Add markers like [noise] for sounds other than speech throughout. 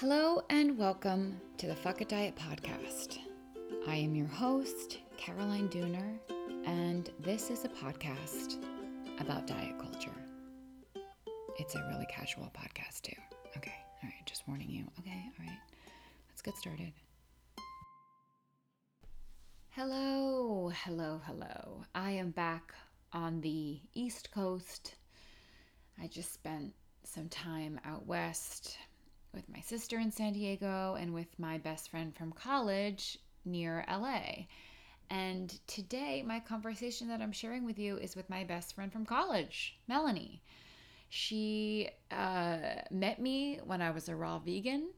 Hello and welcome to the Fuck It Diet podcast. I am your host, Caroline Dooner, and this is a podcast about diet culture. It's a really casual podcast, too. Okay, all right, just warning you. Okay, all right, let's get started. Hello, hello, hello. I am back on the East Coast. I just spent some time out west with my sister in San Diego and with my best friend from college near LA. And today, my conversation that I'm sharing with you is with my best friend from college, Melanie. She uh, met me when I was a raw vegan.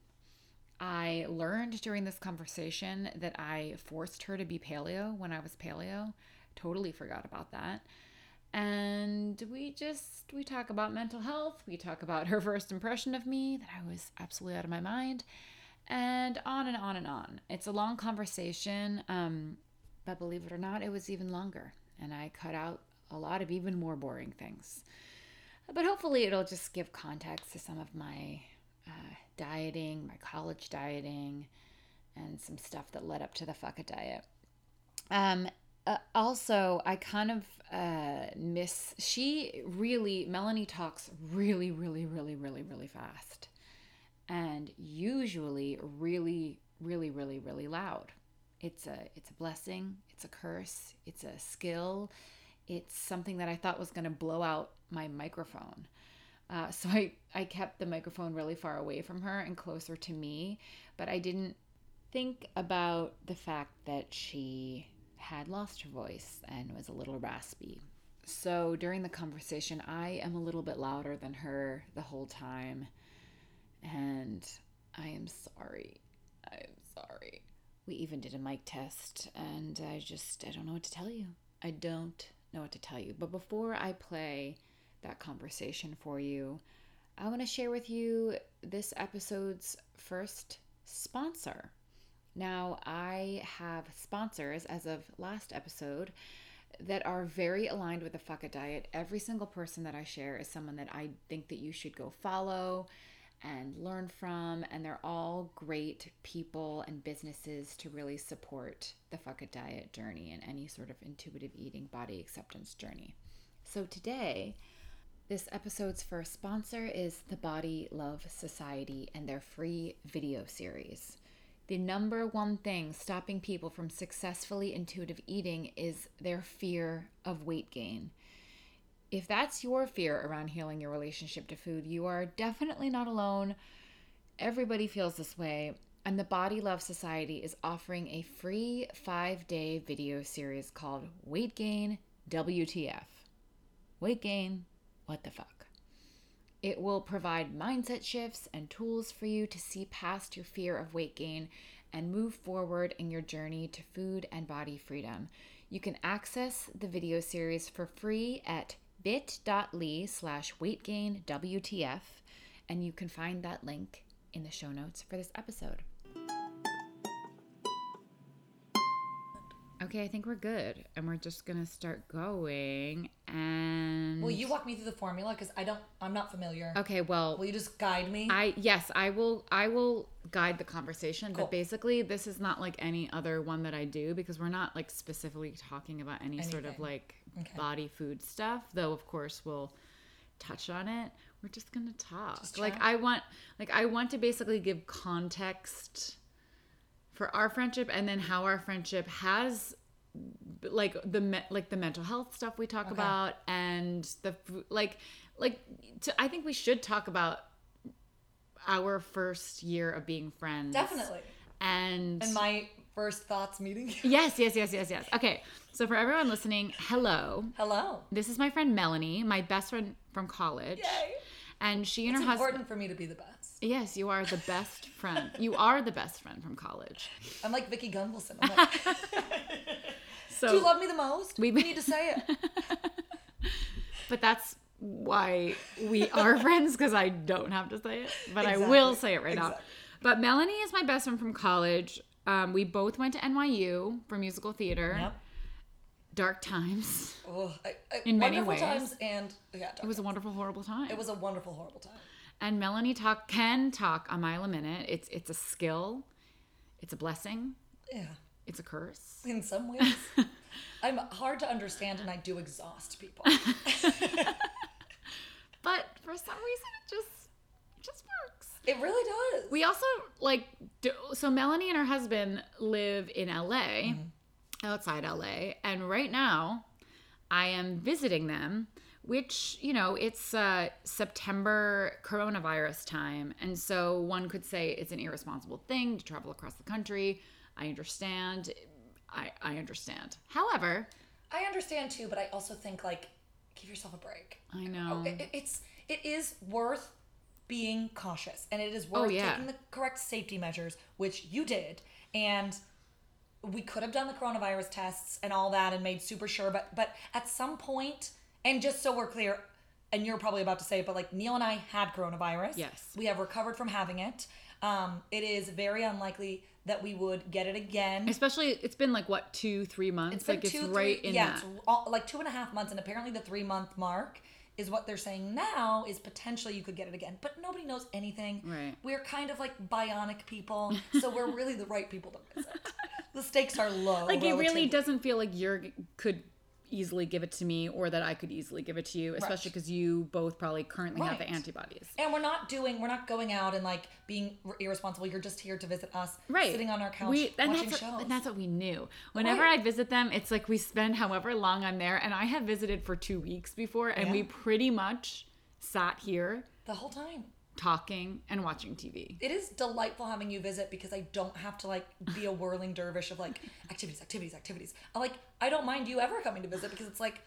I learned during this conversation that I forced her to be paleo when I was paleo. Totally forgot about that and we just we talk about mental health. We talk about her first impression of me that i was absolutely out of my mind. And on and on and on. It's a long conversation um, but believe it or not it was even longer. And i cut out a lot of even more boring things. But hopefully it'll just give context to some of my uh, dieting my college dieting and some stuff that led up to the fuck it diet. Um, uh, also, I kind of uh, miss. She really, Melanie talks really, really, really, really, really fast, and usually really, really, really, really loud. It's a, it's a blessing. It's a curse. It's a skill. It's something that I thought was going to blow out my microphone. Uh, so I, I kept the microphone really far away from her and closer to me, but I didn't think about the fact that she had lost her voice and was a little raspy. So during the conversation, I am a little bit louder than her the whole time. And I am sorry. I am sorry. We even did a mic test, and I just, I don't know what to tell you. I don't know what to tell you. But before I play that conversation for you, I want to share with you this episode's first sponsor. Now, I have sponsors as of last episode that are very aligned with the Fuck It Diet. Every single person that I share is someone that I think that you should go follow and learn from, and they're all great people and businesses to really support the Fuck It Diet journey and any sort of intuitive eating body acceptance journey. So today, this episode's first sponsor is the Body Love Society and their free video series. The number one thing stopping people from successfully intuitive eating is their fear of weight gain. If that's your fear around healing your relationship to food, you are definitely not alone. Everybody feels this way. And the Body Love Society is offering a free five day video series called Weight Gain WTF. Weight Gain, what the fuck? It will provide mindset shifts and tools for you to see past your fear of weight gain and move forward in your journey to food and body freedom. You can access the video series for free at bit.ly slash weightgainwtf, and you can find that link in the show notes for this episode. Okay, I think we're good, and we're just gonna start going. And Will you walk me through the formula? Because I don't, I'm not familiar. okay, well, Will you just guide me? I yes, I will. I will guide the conversation, Cool. but basically, this is not like any other one that I do because we're not like specifically talking about any sort of like Okay. body food stuff. Though, of course, we'll touch on it. We're just gonna talk. Just like. I want, like I want to basically give context for our friendship and then how our friendship has like the me- like the mental health stuff we talk Okay. about and the like like to, I think we should talk about our first year of being friends. Definitely. And, And my first thoughts meeting. you. yes, yes, yes, yes, yes. Okay. So for everyone listening, hello. Hello. This is my friend Melanie, my best friend from college. Yay. And she and It's her husband important for me to be the best. Yes, you are the best friend. You are the best friend from college. I'm like Vicki Gunvalson. I'm like, [laughs] So Do you love me the most? We- We need to say it. [laughs] But that's why we are friends because I don't have to say it, but I will say it right now. But Melanie is my best friend from college. Um, we both went to NYU for musical theater. Yep. Dark times. Oh, I, I, In many wonderful ways. times and yeah, It was a wonderful, horrible time. it was a wonderful, horrible time. And Melanie talk can talk a mile a minute. It's it's a skill. It's a blessing. Yeah. It's a curse. In some ways, [laughs] I'm hard to understand, and I do exhaust people. [laughs] But for some reason, it just it just works. it really does. We also like do, so Melanie and her husband live in LA, mm-hmm. outside LA, and right now I am visiting them, which, you know, it's uh September coronavirus time, and so one could say it's an irresponsible thing to travel across the country. I understand. I I understand. However, I understand too, but I also think like, give yourself a break. I know It- it- it's it is worth being cautious, and it is worth Oh, yeah. taking the correct safety measures, which you did, and we could have done the coronavirus tests and all that and made super sure, but but at some point, and just so we're clear. And you're probably about to say it, but like Neil and I had coronavirus. Yes. We have recovered from having it. Um, it is very unlikely that we would get it again. especially it's been like what two three months It's been like it's two, right three, in yeah, that. it's all, like two and a half months, and apparently the three month mark is what they're saying now is potentially you could get it again, but nobody knows anything. Right. We're kind of like bionic people, so we're really the right people to visit. the stakes are low. [laughs] like it really doesn't feel like you're could easily give it to me or that I could easily give it to you, especially because you both probably currently have the antibodies. And we're not doing, we're not going out and like being irresponsible. You're just here to visit us, Right. Sitting on our couch we, and watching that's shows. What, and that's what we knew. Whenever Right. I visit them, it's like we spend however long I'm there, and I have visited for two weeks before, and we pretty much sat here the whole time. Talking and watching TV. it is delightful having you visit because I don't have to like be a whirling dervish of like [laughs] activities, activities, activities. I like I don't mind you ever coming to visit because it's like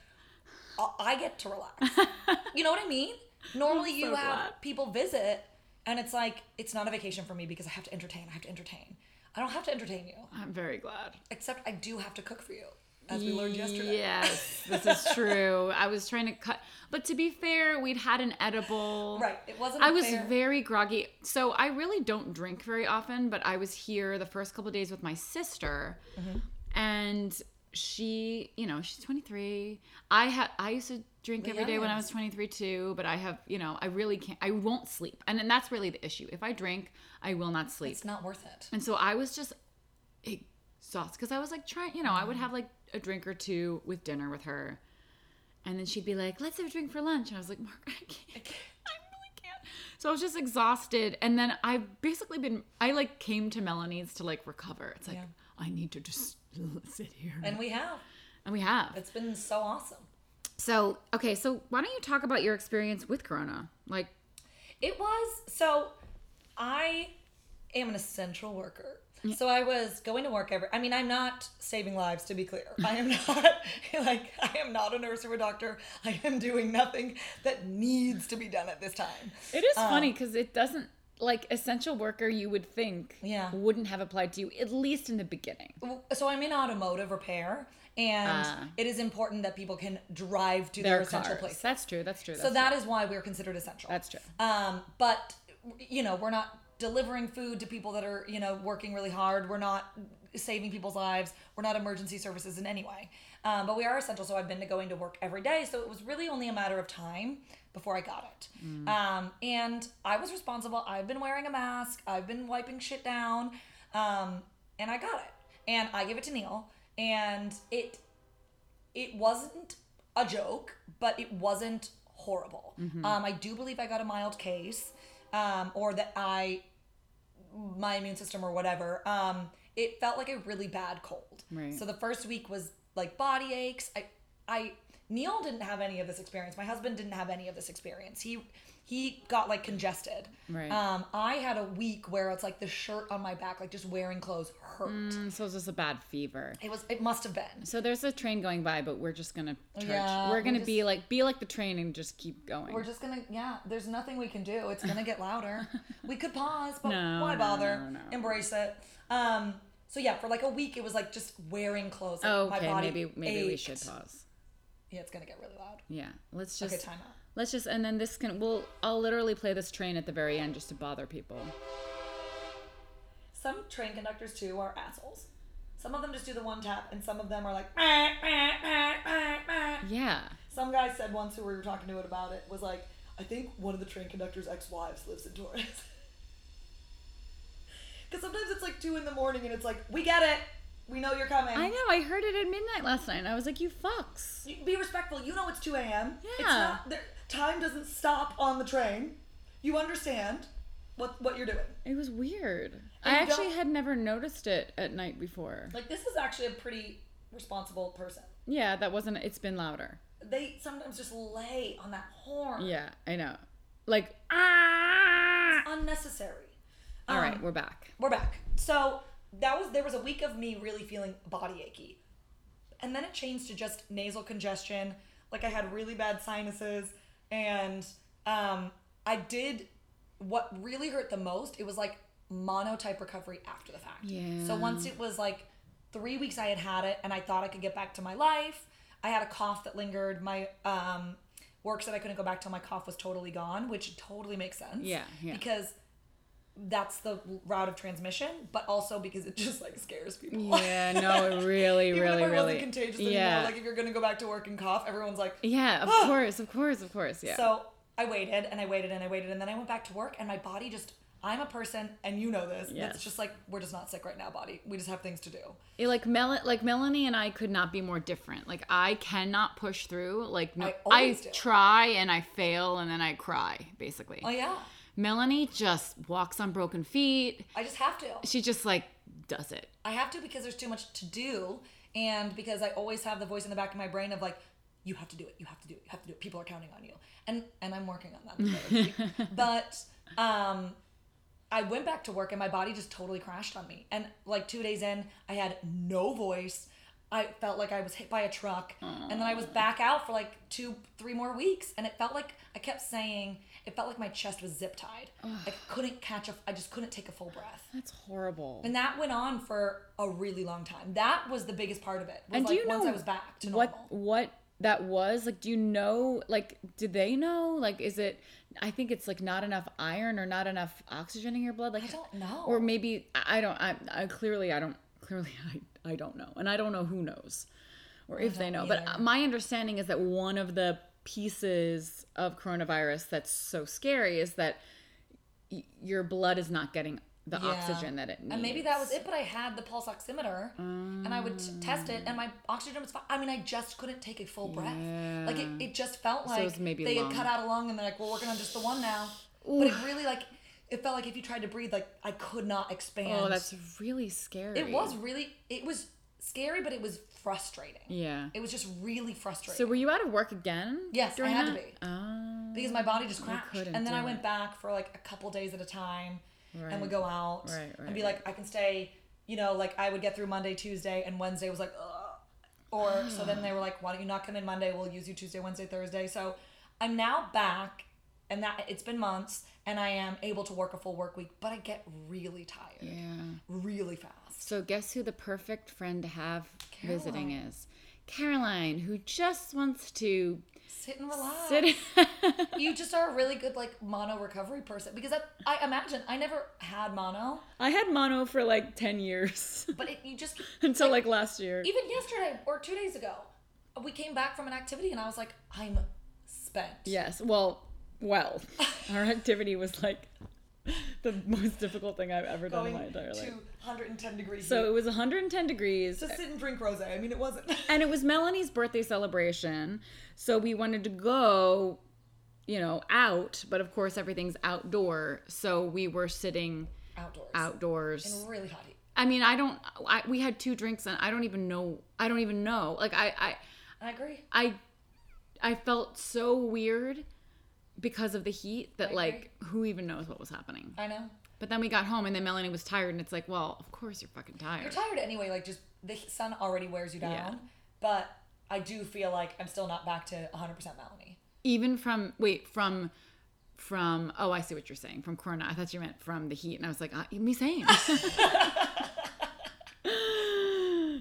I get to relax. [laughs] you know what I mean? Normally I'm you so have people visit and it's like it's not a vacation for me because I have to entertain. I have to entertain. I don't have to entertain you I'm very glad. except I do have to cook for you as we learned yesterday. Yes, this is [laughs] true. I was trying to cut, but to be fair, we'd had an edible. Right. It wasn't I was fair. very groggy. So I really don't drink very often, but I was here the first couple days with my sister, Mm-hmm. and she, you know, she's 23. I had I used to drink every day when I was 23 too, but I have, you know, I really can't. I won't sleep, and, and that's really the issue. If I drink, I will not sleep. it's not worth it. And so I was just exhausted because I was like trying, you know, I would have like a drink or two with dinner with her. And then she'd be like, let's have a drink for lunch. And I was like, Mark, I can't. [laughs] I really can't. So I was just exhausted. And then I've basically been, I like came to Melanie's to like recover. It's like, Yeah. I need to just [laughs] sit here. And we have. And we have. It's been so awesome. So, okay. So why don't you talk about your experience with Corona? Like, It was so I am an essential worker. So I was going to work every I mean I'm not saving lives to be clear. I am [laughs] not like I am not a nurse or a doctor. I am doing nothing that needs to be done at this time. it is funny because it doesn't, like, essential worker, you would think Yeah. wouldn't have applied to you, at least in the beginning. So I'm in automotive repair and Ah. it is important that people can drive to Their their essential cars. places. That's true. That's true. That's So true. that is why we're considered essential. That's true. Um, but you know, we're not delivering food to people that are you know working really hard. We're not saving people's lives. We're not emergency services in any way. Um, but we are essential. So I've been to going to work every day. So it was really only a matter of time before I got it. Um, and I was responsible. I've been wearing a mask. I've been wiping shit down. Um, and I got it. And I gave it to Neil. And it it wasn't a joke, but it wasn't horrible. Mm-hmm. Um, I do believe I got a mild case, um, or that I, my immune system or whatever. Um, it felt like a really bad cold. Right. So the first week was like body aches. I, I Neil didn't have any of this experience. My husband didn't have any of this experience. He he got like congested. Right. Um, I had a week where it's like the shirt on my back, like just wearing clothes hurt. Mm, so it's just a bad fever. It was. It must have been. So there's a train going by, but we're just gonna charge. Yeah, we're we're gonna just- be like be like the train and just keep going. We're just gonna, yeah. There's nothing we can do. It's gonna get louder. [laughs] we could pause, but No, why bother? no, no. Embrace it. Um. So yeah, for like a week, it was like just wearing clothes. Like oh, my okay, body maybe maybe we should pause. Yeah, it's gonna get really loud. Yeah, let's just Okay, time out. Let's just and then this can we'll I'll literally play this train at the very end just to bother people. Some train conductors too are assholes. Some of them just do the one tap, and some of them are like. Yeah. Some guy said once who we were talking to it about it was like, I think one of the train conductor's ex-wives lives in Torres. [laughs] Because sometimes it's like two in the morning and it's like, we get it. We know you're coming. I know. I heard it at midnight last night. and I was like, you fucks. You- Be respectful. You know it's 2 a.m. It's Yeah. not, there, time doesn't stop on the train. You understand what what you're doing. It was weird. And I actually had never noticed it at night before. Like this is actually a pretty responsible person. Yeah, that wasn't. It's been louder. They sometimes just lay on that horn. Yeah, I know. Like ah. Unnecessary. All Um, right, we're back. we're back. So that was there was a week of me really feeling body achy. And then it changed to just nasal congestion. Like I had really bad sinuses and um I did what really hurt the most, it was like monotype recovery after the fact. Yeah. So once it was like 3 weeks I had had it and I thought I could get back to my life. I had a cough that lingered. My um work said I couldn't go back till my cough was totally gone, which totally makes sense. Yeah, yeah. Because that's the route of transmission, but also because it just like scares people. Yeah, no, it really, [laughs] Even really, if it really. wasn't contagious anymore, yeah, like if you're gonna go back to work and cough, everyone's like, yeah, of course, of course, of course. Yeah. So I waited and I waited and I waited and then I went back to work and my body just I'm a person and you know this. Yes. It's just like we're just not sick right now, body. We just have things to do. It, like Mel, like Melanie and I could not be more different. Like I cannot push through. Like no, I I, try and I fail and then I cry. Basically, Oh yeah. Melanie just walks on broken feet. I just have to. She just like does it. I have to because there's too much to do and because I always have the voice in the back of my brain of like you have to do it. You have to do it. You have to do it. People are counting on you. And and I'm working on that. [laughs] but um I went back to work and my body just totally crashed on me. And like 2 days in, I had no voice. I felt like I was hit by a truck. And then I was back out for like 2 3 more weeks and it felt like I kept saying it felt like my chest was zip tied. I couldn't catch a I just couldn't take a full breath. That's horrible. And that went on for a really long time. That was the biggest part of it. Was And do you once know I was back to normal. what what that was like do you know like did they know like is it i think it's like not enough iron or not enough oxygen in your blood like I don't know. or maybe i don't i, I clearly i don't clearly [laughs] I, I don't know and i don't know who knows or if they know don't but my understanding is that one of the pieces of coronavirus that's so scary is that y- your blood is not getting the Yeah. oxygen that it needs and maybe that was it, but I had the pulse oximeter and I would t- test it and my oxygen was fine. I mean, I just couldn't take a full breath. Like it, it just felt like was maybe they had cut out a lung and they're like, we're working on just the one now. But it really like, it felt like if you tried to breathe, like I could not oh, expand. oh that's really scary It was really, it was scary, but it was frustrating. yeah It was just really frustrating. so were you out of work again Yes, I had to be. Oh. because my body just crashed. And then I went it. back for like a couple days at a time and would go out Right, right, and be like, I can stay, you know, like I would get through Monday, Tuesday, and Wednesday was like, Ugh. Or so then they were like, why don't you not come in Monday? We'll use you Tuesday, Wednesday, Thursday. So I'm now back and that it's been months and I am able to work a full work week, but I get really tired Yeah. really fast. So guess who the perfect friend to have visiting is? Caroline, who just wants to Sit and relax. sit. [laughs] you just are a really good like mono recovery person because I, I imagine I never had mono, I had mono for like 10 years [laughs] but it, you just until like last year. even yesterday or two days ago, we came back from an activity and I was like, I'm spent. Yes. Well, well, our activity was like the most difficult thing I've ever done in my entire to life. 110 degrees. So it was 110 degrees. to sit and drink rosé. I mean, it wasn't. [laughs] and it was Melanie's birthday celebration. So we wanted to go, you know, out, but of course everything's outdoor. So we were sitting Outdoors. outdoors. In really hot heat. I mean, I don't. I, we had two drinks, and I don't even know. I don't even know. Like I, I, I agree. I, I felt so weird because of the heat that I like who even knows what was happening. I know. But then we got home, and then Melanie was tired, and it's like, well, of course you're fucking tired. You're tired. anyway. Like, just the sun already wears you down. Yeah. But I do feel like I'm still not back to 100% Melanie. Even from wait from. From oh I see what you're saying from Corona I thought you meant from the heat and I was like uh, me same [laughs] oh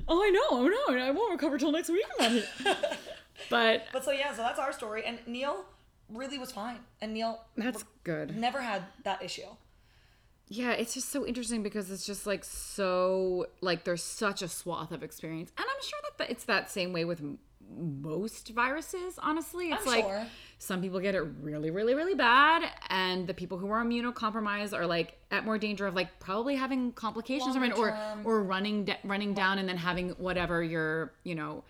I know oh no I won't recover till next week from that heat. but But so, yeah, so that's our story. And Neil really was fine. And Neil that's good never had that issue. Yeah, it's just so interesting because it's just like so like there's such a swath of experience, and I'm sure that it's that same way with m- most viruses. Honestly, it's I'm like sure. some people get it really, really, really bad, and the people who are immunocompromised are like at more danger of like probably having complications Longer or or running da- running down and then having whatever your you know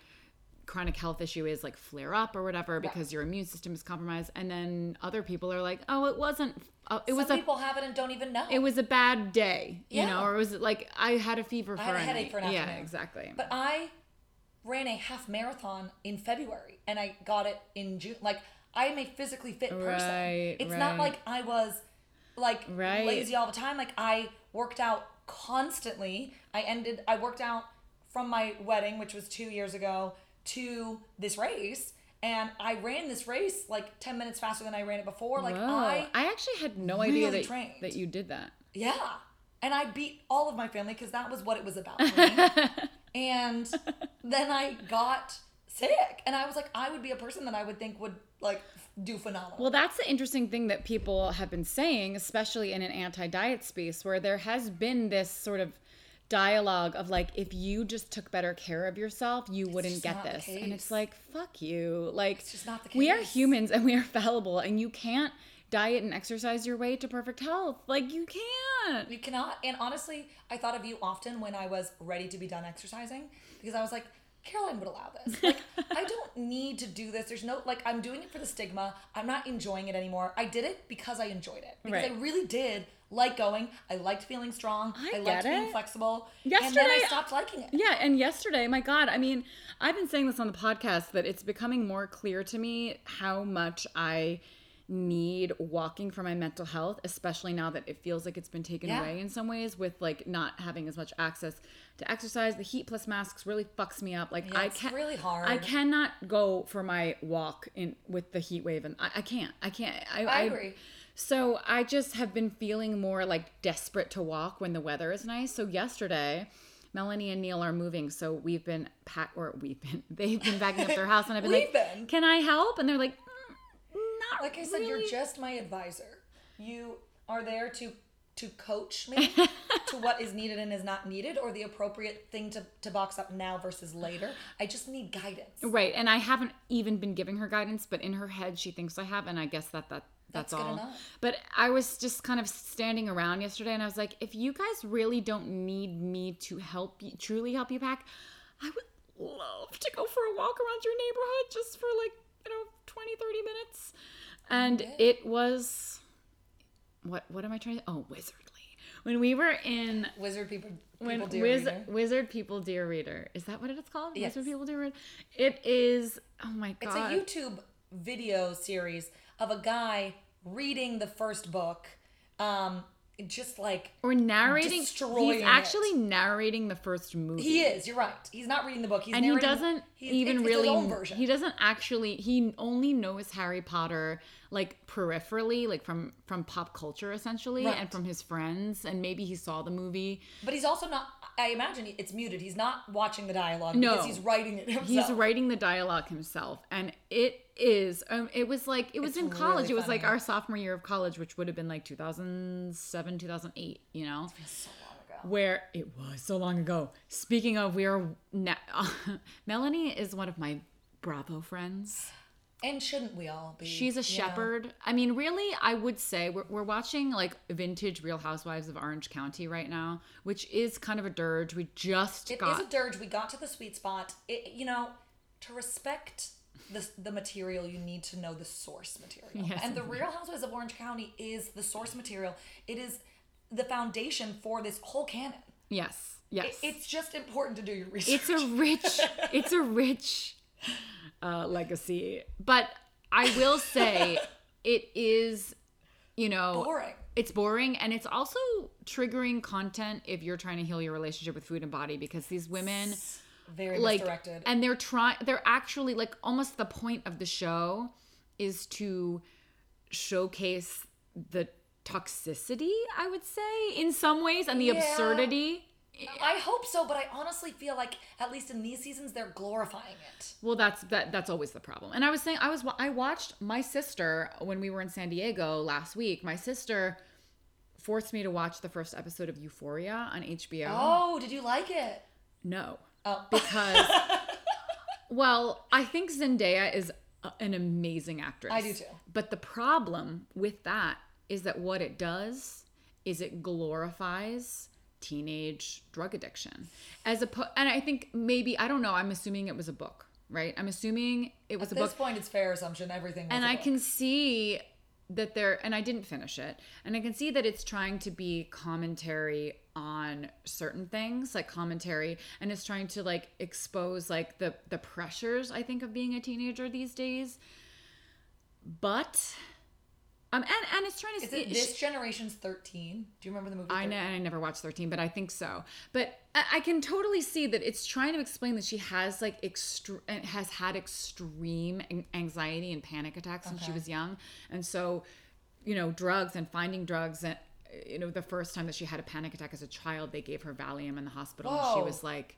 chronic health issue is like flare up or whatever because your immune system is compromised, and then other people are like, oh, it wasn't. Uh, it Some was a people have it and don't even know. it was a bad day, you know, or was it like I had a fever for I had a a headache night. for an yeah, afternoon. exactly. But I ran a half marathon in February and I got it in June. Like I am a physically fit person. Right, it's not like I was like Right. lazy all the time. Like I worked out constantly. I ended I worked out from my wedding, which was 2 years ago, to this race. And I ran this race like 10 minutes faster than I ran it before. Like Whoa. I I actually had no idea that, trained. that you did that. yeah. And I beat all of my family because that was what it was about [laughs] and then I got sick. And I was like, I would be a person that I would think would like do phenomenal. Well, that's the interesting thing that people have been saying, especially in an anti diet space, where there has been this sort of dialogue of like, if you just took better care of yourself, you wouldn't get this. And it's like, fuck you. Like, It's just not the we are humans and we are fallible, and you can't diet and exercise your way to perfect health. Like, you can't. you cannot. And honestly, I thought of you often when I was ready to be done exercising because I was like, Caroline would allow this. Like, I [laughs] don't need to do this. There's no, like, I'm doing it for the stigma. I'm not enjoying it anymore. I did it because I enjoyed it. Because Right. I really did like going. I liked feeling strong. I liked get being it. flexible. and then I Yesterday- stopped liking it. Yeah, and yesterday, my God, I mean, I've been saying this on the podcast that it's becoming more clear to me how much I need walking for my mental health, especially now that it feels like it's been taken Yeah. away in some ways with like not having as much access to exercise. The heat plus masks really fucks me up. Like Yeah, I can't really hard. I cannot go for my walk in with the heat wave and I, I can't. I can't. I, I agree. So I just have been feeling more like desperate to walk when the weather is nice. So yesterday, Melanie and Neil are moving, so we've been pack or we've been [laughs] they've been backing up their house, and I've been like, been. "Can I help?" And they're like, "Mm, "Not Like I said, really." you're just my advisor. You are there to to coach me [laughs] to what is needed and is not needed, or the appropriate thing to, to box up now versus later. I just need guidance. right. And I haven't even been giving her guidance, but in her head, she thinks I have, and I guess that that. That's, That's good all. enough. But I was just kind of standing around yesterday and I was like, if you guys really don't need me to help you, truly help you pack, I would love to go for a walk around your neighborhood just for like, you know, 20, 30 minutes. And Okay. it was, what, what am I trying to, oh, wizardly. When we were in Wizard people, people when do Wiz- reader. Wizard People Dear Reader. Is that what it's called? Yes. Wizard People Dear Reader. It is. Oh my god. It's a YouTube video series of a guy reading the first book, um, just like or narrating. destroying He's it. actually narrating the first movie. he is. You're right. He's not reading the book. He's and he doesn't even it's, really it's his own version. he doesn't actually he only knows harry potter like peripherally like from from pop culture essentially Right. and from his friends and maybe he saw the movie But he's also not. I imagine it's muted. He's not watching the dialogue No. because he's writing it himself. he's writing the dialogue himself and it is um, it was like it was It's in college really it was like our sophomore year of college which would have been like 2007 2008 you know so long ago. where it was so long ago speaking of we are na- [laughs] melanie is one of my bravo friends And shouldn't we all be? She's a you know? shepherd. I mean, really, I would say we're, we're watching like vintage Real Housewives of Orange County right now, which is kind of a dirge. We just It is got. a dirge. We got to the sweet spot. It, you know, to respect the, the material, you need to know the source material. Yes, and the. Real Housewives of Orange County is the source material. It is the foundation for this whole canon. yes, yes. It, it's just important to do your research. it's a rich, [laughs] it's a rich uh, legacy. But I will say, [laughs] it is, you know, boring. it's boring and it's also triggering content if you're trying to heal your relationship with food and body because these women. Very like misdirected. and they're trying they're actually like almost the point of the show is to showcase the toxicity i would say in some ways and the Yeah. absurdity I hope so, but I honestly feel like at least in these seasons they're glorifying it. well that's that that's always the problem and i was saying i was i watched my sister when we were in san diego last week my sister forced me to watch the first episode of euphoria on hbo Oh, did you like it? no Oh, [laughs] because well i think zendaya is an amazing actress. I do too. But the problem with that is that what it does is it glorifies teenage drug addiction as a and I think maybe I don't know. I'm assuming it was a book, right? I'm assuming it was At a book at this point, it's fair assumption everything. Was and I book. can see that there and I didn't finish it and I can see that it's trying to be commentary on certain things like commentary and it's trying to like expose like the the pressures I think of being a teenager these days but um and and it's trying to Is it this generation's thirteen? Do you remember the movie? I 13? know I never watched 13, but I think so. But I, I can totally see that it's trying to explain that she has like extre- has had extreme anxiety and panic attacks when she was young, and so you know drugs and finding drugs and you know the first time that she had a panic attack as a child, they gave her Valium in the hospital, and she was like,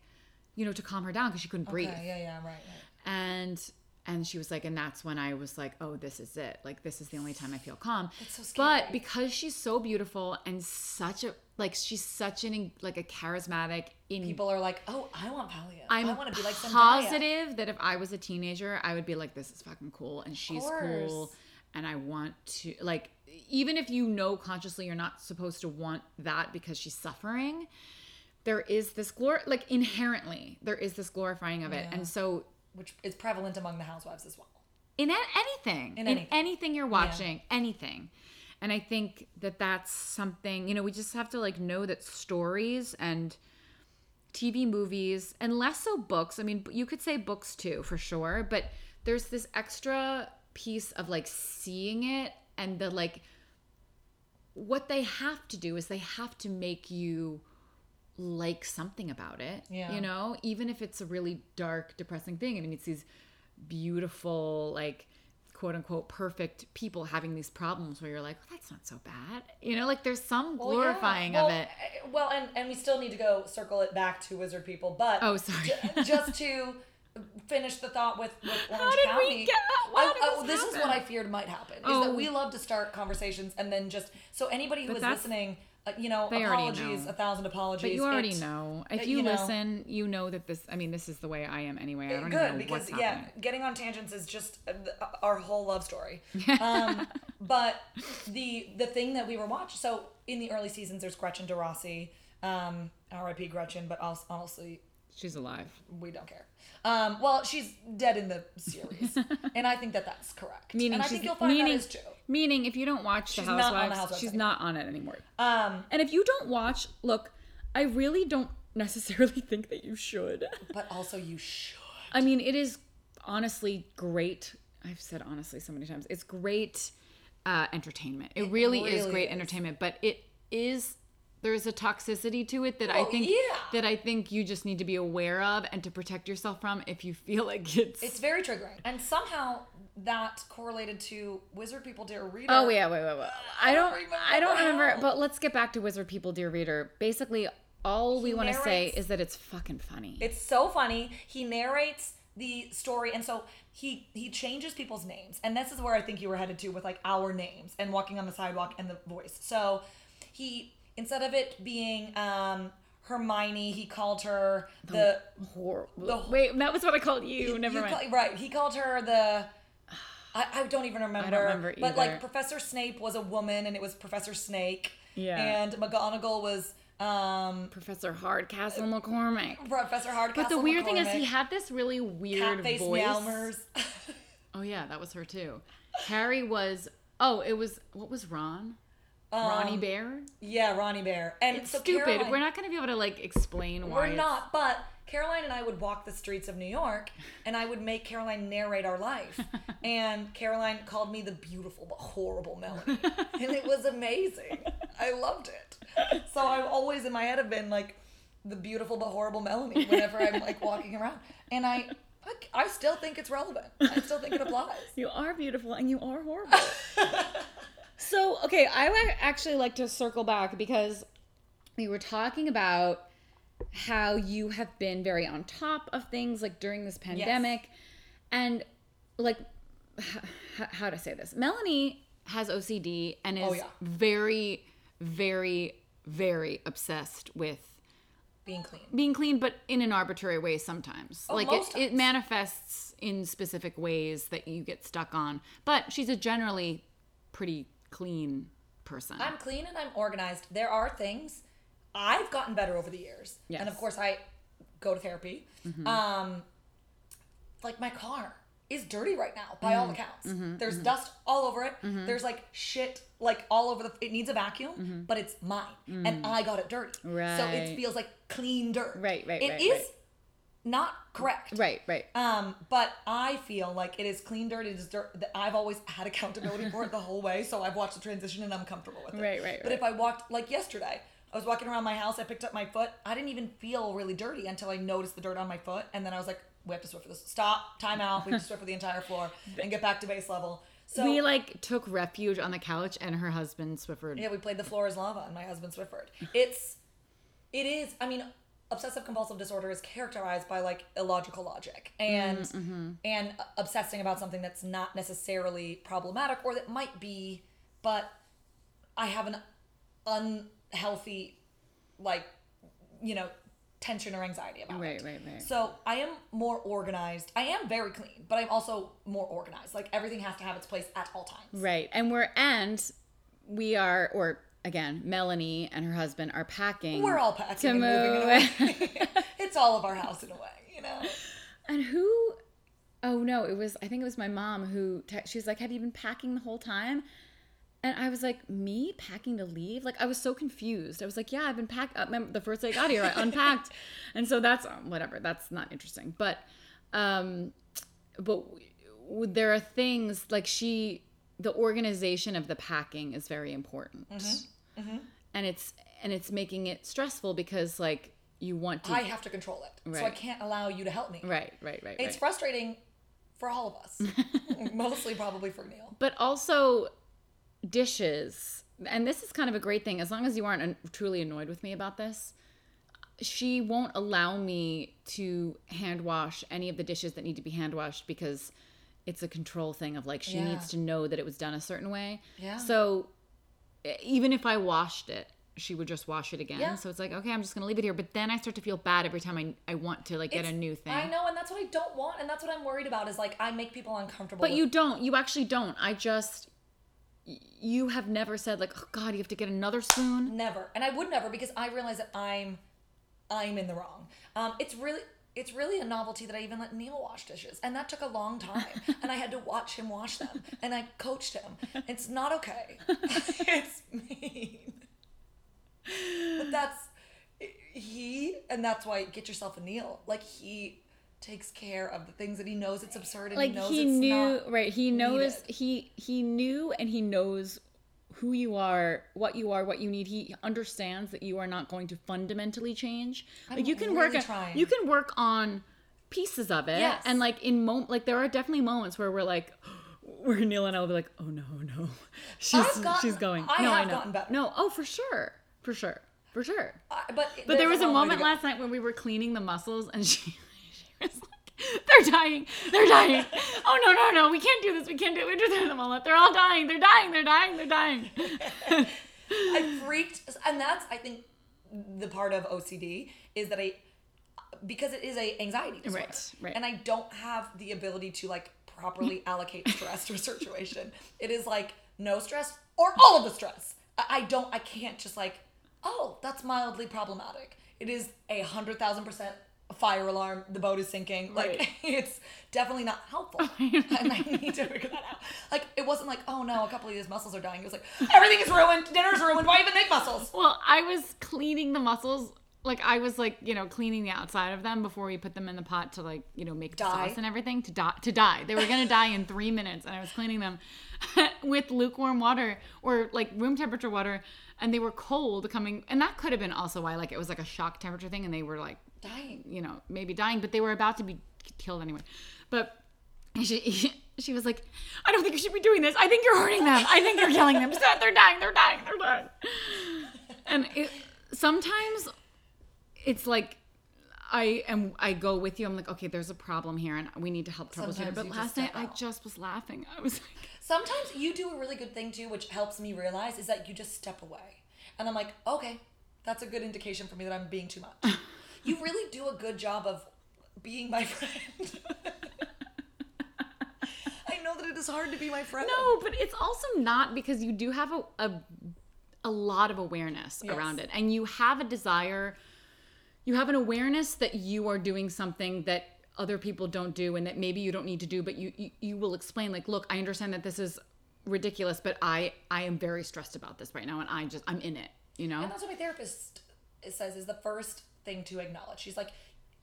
you know, to calm her down because she couldn't breathe Okay, yeah, yeah, right, right. and and she was like and that's when i was like oh this is it like this is the only time i feel calm so but because she's so beautiful and such a like she's such an like a charismatic in People are like, "Oh, I want Valium. i'm I want to be like Zendaya." positive that if i was a teenager i would be like this is fucking cool and she's cool and i want to like even if you know consciously you're not supposed to want that because she's suffering there is this glor like inherently there is this glorifying of it Yeah. and so which is prevalent among the housewives as well. in anything In in, anything. anything. you're watching anything and i think that that's something you know we just have to like know that stories and tv movies and less so books i mean you could say books too for sure but there's this extra piece of like seeing it and the like what they have to do is they have to make you like something about it. Yeah. You know, even if it's a really dark, depressing thing. I mean, it's these beautiful, like, quote unquote, perfect people having these problems where you're like, well, that's not so bad. You know, like there's some Well, yeah. glorifying Well, of it. uh, Well, and and we still need to go circle it back to Wizard People, but Oh, sorry. ju- [laughs] just to finish the thought with, with Orange How did we County. get- why I- did I- this this is what I feared might happen. Is Oh. that we love to start conversations and then just so anybody who But is listening, uh, you know, They apologies, know. a thousand apologies. But you already It- know. uh, If you, you know. listen, you know that this, I mean, this is the way I am anyway. I don't even Good know because yeah, happening. getting on tangents is just uh, our whole love story. [laughs] Um, but the the thing that we were watching, so in the early seasons, there's Gretchen DeRossi, um, R.I.P. Gretchen, but also, honestly, She's alive. we don't care. Um, well, she's dead in the series, [laughs] and I think that that's correct. Meaning and I think you'll find meaning, that is true. Meaning, if you don't watch The Housewives, The Housewives she's anymore. not on it anymore. Um, And if you don't watch, look, I really don't necessarily [laughs] think that you should. but also you should. I mean, it is honestly great. I've said honestly so many times. It's great uh, entertainment. It, really, is great is. entertainment, but it is there's a toxicity to it that I Oh, think yeah. that I think you just need to be aware of and to protect yourself from if you feel like it's, It's very triggering, and somehow that correlated to Wizard People Dear Reader. Oh yeah, wait, wait, wait. I don't don't, remember I don't remember. But let's get back to Wizard People, dear reader. Basically, all we want to say is that it's fucking funny. It's so funny. He narrates the story, and so he he changes people's names, and this is where I think you were headed to with like our names and walking on the sidewalk and the voice. So he instead of it being um Hermione, he called her the. Horrible. the- Wait, that was what I called you. Never you mind. call- right, he called her the. I, I don't even remember. [sighs] I don't remember either. But like Professor Snape was a woman, and it was Professor Snake. Yeah. And McGonagall was um Professor Hardcastle McCormick. Professor Hardcastle. But the weird thing is, he had this really weird Catface voice. Meowmers. [laughs] Oh yeah, that was her too. Harry was. Oh, it was what was Ron? Ronnie Um, Bear. Yeah, Ronnie Bear. And It's so stupid. Caroline- We're not going to be able to like explain why. We're not, but Caroline and I would walk the streets of New York [laughs] and I would make Caroline narrate our life. [laughs] and Caroline called me the beautiful but horrible Melanie. [laughs] and it was amazing. I loved it. So I've always in my head have been like the beautiful but horrible Melanie whenever I'm like walking around. And I, I still think it's relevant. I still think it applies. You are beautiful and you are horrible. So, okay, I would actually like to circle back because we were talking about how you have been very on top of things like during this pandemic and like h- how to say this. Melanie has OCD and oh, is Oh, yeah. very very very obsessed with being clean. being clean, but in an arbitrary way sometimes. Oh, like it, Oh, most it times. manifests in specific ways that you get stuck on. But she's a generally pretty clean person. I'm clean and I'm organized. There are things I've gotten better over the years, and of Mm-hmm. course I go to therapy. Um, like my car is dirty right now by Mm-hmm. all accounts. There's dust all over it. There's like shit like all over the. It needs a vacuum, but it's mine, and I got it dirty. Right. So it Mm-hmm. Feels like clean dirt. Right, right, It right, is right. Not correct. right, right. Um, but I feel like it is clean dirt. It is dirt that I've always had accountability for it the whole way. So I've watched the transition and I'm comfortable with it. Right, right, But right. if I walked like yesterday, I was walking around my house. I picked up my foot. I didn't even feel really dirty until I noticed the dirt on my foot, and then I was like, "We have to Swiffer this. Stop. Time out. We have to Swiffer the entire floor and get back to base level." So we like took refuge on the couch and her husband Swiffered. yeah, we played the floor is lava, and my husband Swiffered. It's, it is. I mean, obsessive compulsive disorder is characterized by like illogical logic and mm, mm-hmm. and obsessing about something that's not necessarily problematic or that might be, but I have an unhealthy, like, you know, tension or anxiety about Right, it. right, right. So I am more organized. I am very clean, but I'm also more organized. Like everything has to have its place at all times. Right. And we're and we are or again, Melanie and her husband are packing. We're all packing to move. [laughs] [laughs] it's all of our house in a way, you know. And who? Oh no, it was. I think it was my mom who. Te- she was like, "Have you been packing the whole time?" And I was like, "Me packing to leave?" Like I was so confused. I was like, "Yeah, I've been packed." Uh, the first day I got here, I unpacked, [laughs] and so that's um, whatever. That's not interesting. But, um, but w- there are things like she. The organization of the packing is very important, Mm-hmm. and it's and it's making it stressful because like you want to. I have to control it. So I can't allow you to help me. right, right, right. It's right. frustrating for all of us. [laughs] Mostly probably for Neil. but also dishes and this is kind of a great thing as long as you aren't truly annoyed with me about this she won't allow me to hand wash any of the dishes that need to be hand washed because it's a control thing of like she Yeah. needs to know that it was done a certain way Yeah. so even if i washed it she would just wash it again Yeah. so it's like okay i'm just gonna leave it here but then i start to feel bad every time i, I want to like get a new thing I know, and that's what I don't want, and that's what I'm worried about. Is like I make people uncomfortable. But with- you don't. You actually don't. I just. You have never said like, oh God, you have to get another spoon. never, and I would never because I realize that I'm, I'm in the wrong. Um, it's really. It's really a novelty that I even let Neil wash dishes, and that took a long time. [laughs] and I had to watch him wash them, and I coached him. It's not okay. [laughs] [laughs] it's mean. But that's he, and that's why get yourself a Neil. Like he takes care of the things that he knows it's absurd and Like he knows he it's knew, not. right? He knows needed. he he knew and he knows who you are, what you are, what you need. He understands that you are not going to fundamentally change. like you can work really on, trying. you can work on pieces of it, Yes. and like in moment, like there are definitely moments where we're like. [gasps] Where Neil and I will be like, oh no, no, [laughs] she's gotten- she's going. I no, I know. gotten better. No, oh for sure, for sure, for sure. I- but But there was a moment last night when we were cleaning the mussels, and she, [laughs] she was [laughs] "They're dying, they're dying. Oh no, no, no, we can't do this. We can't do it. We just throw them all up. They're all dying. They're dying. They're dying. They're dying." [laughs] I freaked, and that's I think the part of OCD is that I because it is a anxiety disorder, Right, right. and I don't have the ability to like properly [laughs] allocate stress to a situation. It is like no stress or all of the stress. I don't. I can't just like oh that's mildly problematic. It is a hundred thousand percent fire alarm. The boat is sinking. Like [laughs] it's definitely not helpful, [laughs] [laughs] and I need to figure that out. Like it wasn't like oh no, a couple of these mussels are dying. It was like everything is ruined. Dinner's ruined. Why even make mussels? well, I was cleaning the mussels. Like I was like you know cleaning the outside of them before we put them in the pot to like you know make the sauce and everything to die to die. They were gonna die in three minutes, and I was cleaning them with lukewarm water or like room temperature water, and they were cold coming. And that could have been also why like it was like a shock temperature thing, and they were like Dying. you know, maybe dying, but they were about to be killed anyway. But she, [laughs] she was like, I don't think you should be doing this. I think you're hurting them. I think you're killing them. Stop. They're dying. They're dying. They're dying. And it, sometimes it's like, I am. I go with you. I'm like, okay, there's a problem here, and we need to help troubleshoot it. But last night, step I just was laughing. I was like, [laughs] Sometimes you do a really good thing too, which helps me realize is that you just step away. And I'm like, okay, that's a good indication for me that I'm being too much. [laughs] You really do a good job of being my [laughs] friend. I know that it is hard to be my friend. No, but it's also not because you do have a a, a lot of awareness Yes. around it, and you have a desire. You have an awareness that you are doing something that other people don't do, and that maybe you don't need to do, but you you, you will explain like, look, I understand that this is ridiculous, but I I am very stressed about this right now, and I just I'm in it. You know. And that's what my therapist says is the first thing to acknowledge. She's like,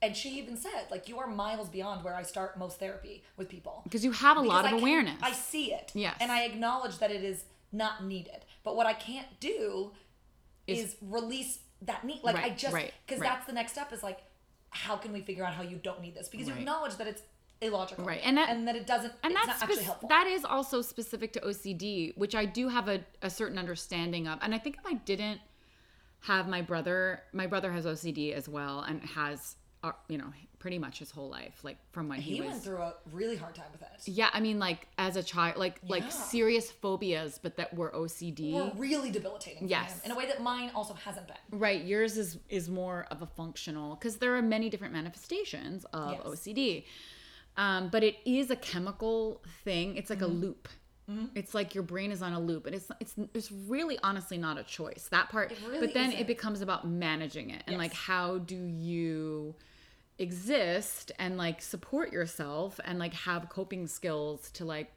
and she even said, like, you are miles beyond where I start most therapy with people. because you have a lot of I awareness. I see it. Yes. And I acknowledge that it is not needed. But what I can't do is, Is- release that need. Like I just because right. that's the next step is like, how can we figure out how you don't need this? Because you acknowledge that it's illogical. Right, and that- and that it doesn't and that's actually helpful. that is also specific to OCD, which I do have a, a certain understanding of. And I think if I didn't have my brother, my brother has OCD as well, and has uh, you know pretty much his whole life, like from when he, he was. went through a really hard time with it. yeah, I mean, like as a child, like Yeah. like serious phobias, but that were OCD. Were really debilitating. for Yes. him, in a way that mine also hasn't been. Right, yours is is more of a functional because there are many different manifestations of Yes. OCD, um, but it is a chemical thing. It's like Mm-hmm. a loop. Mm-hmm. It's like your brain is on a loop, and it's it's it's really honestly not a choice. That part, really but then isn't. it becomes about managing it and like how do you exist and like support yourself and like have coping skills to like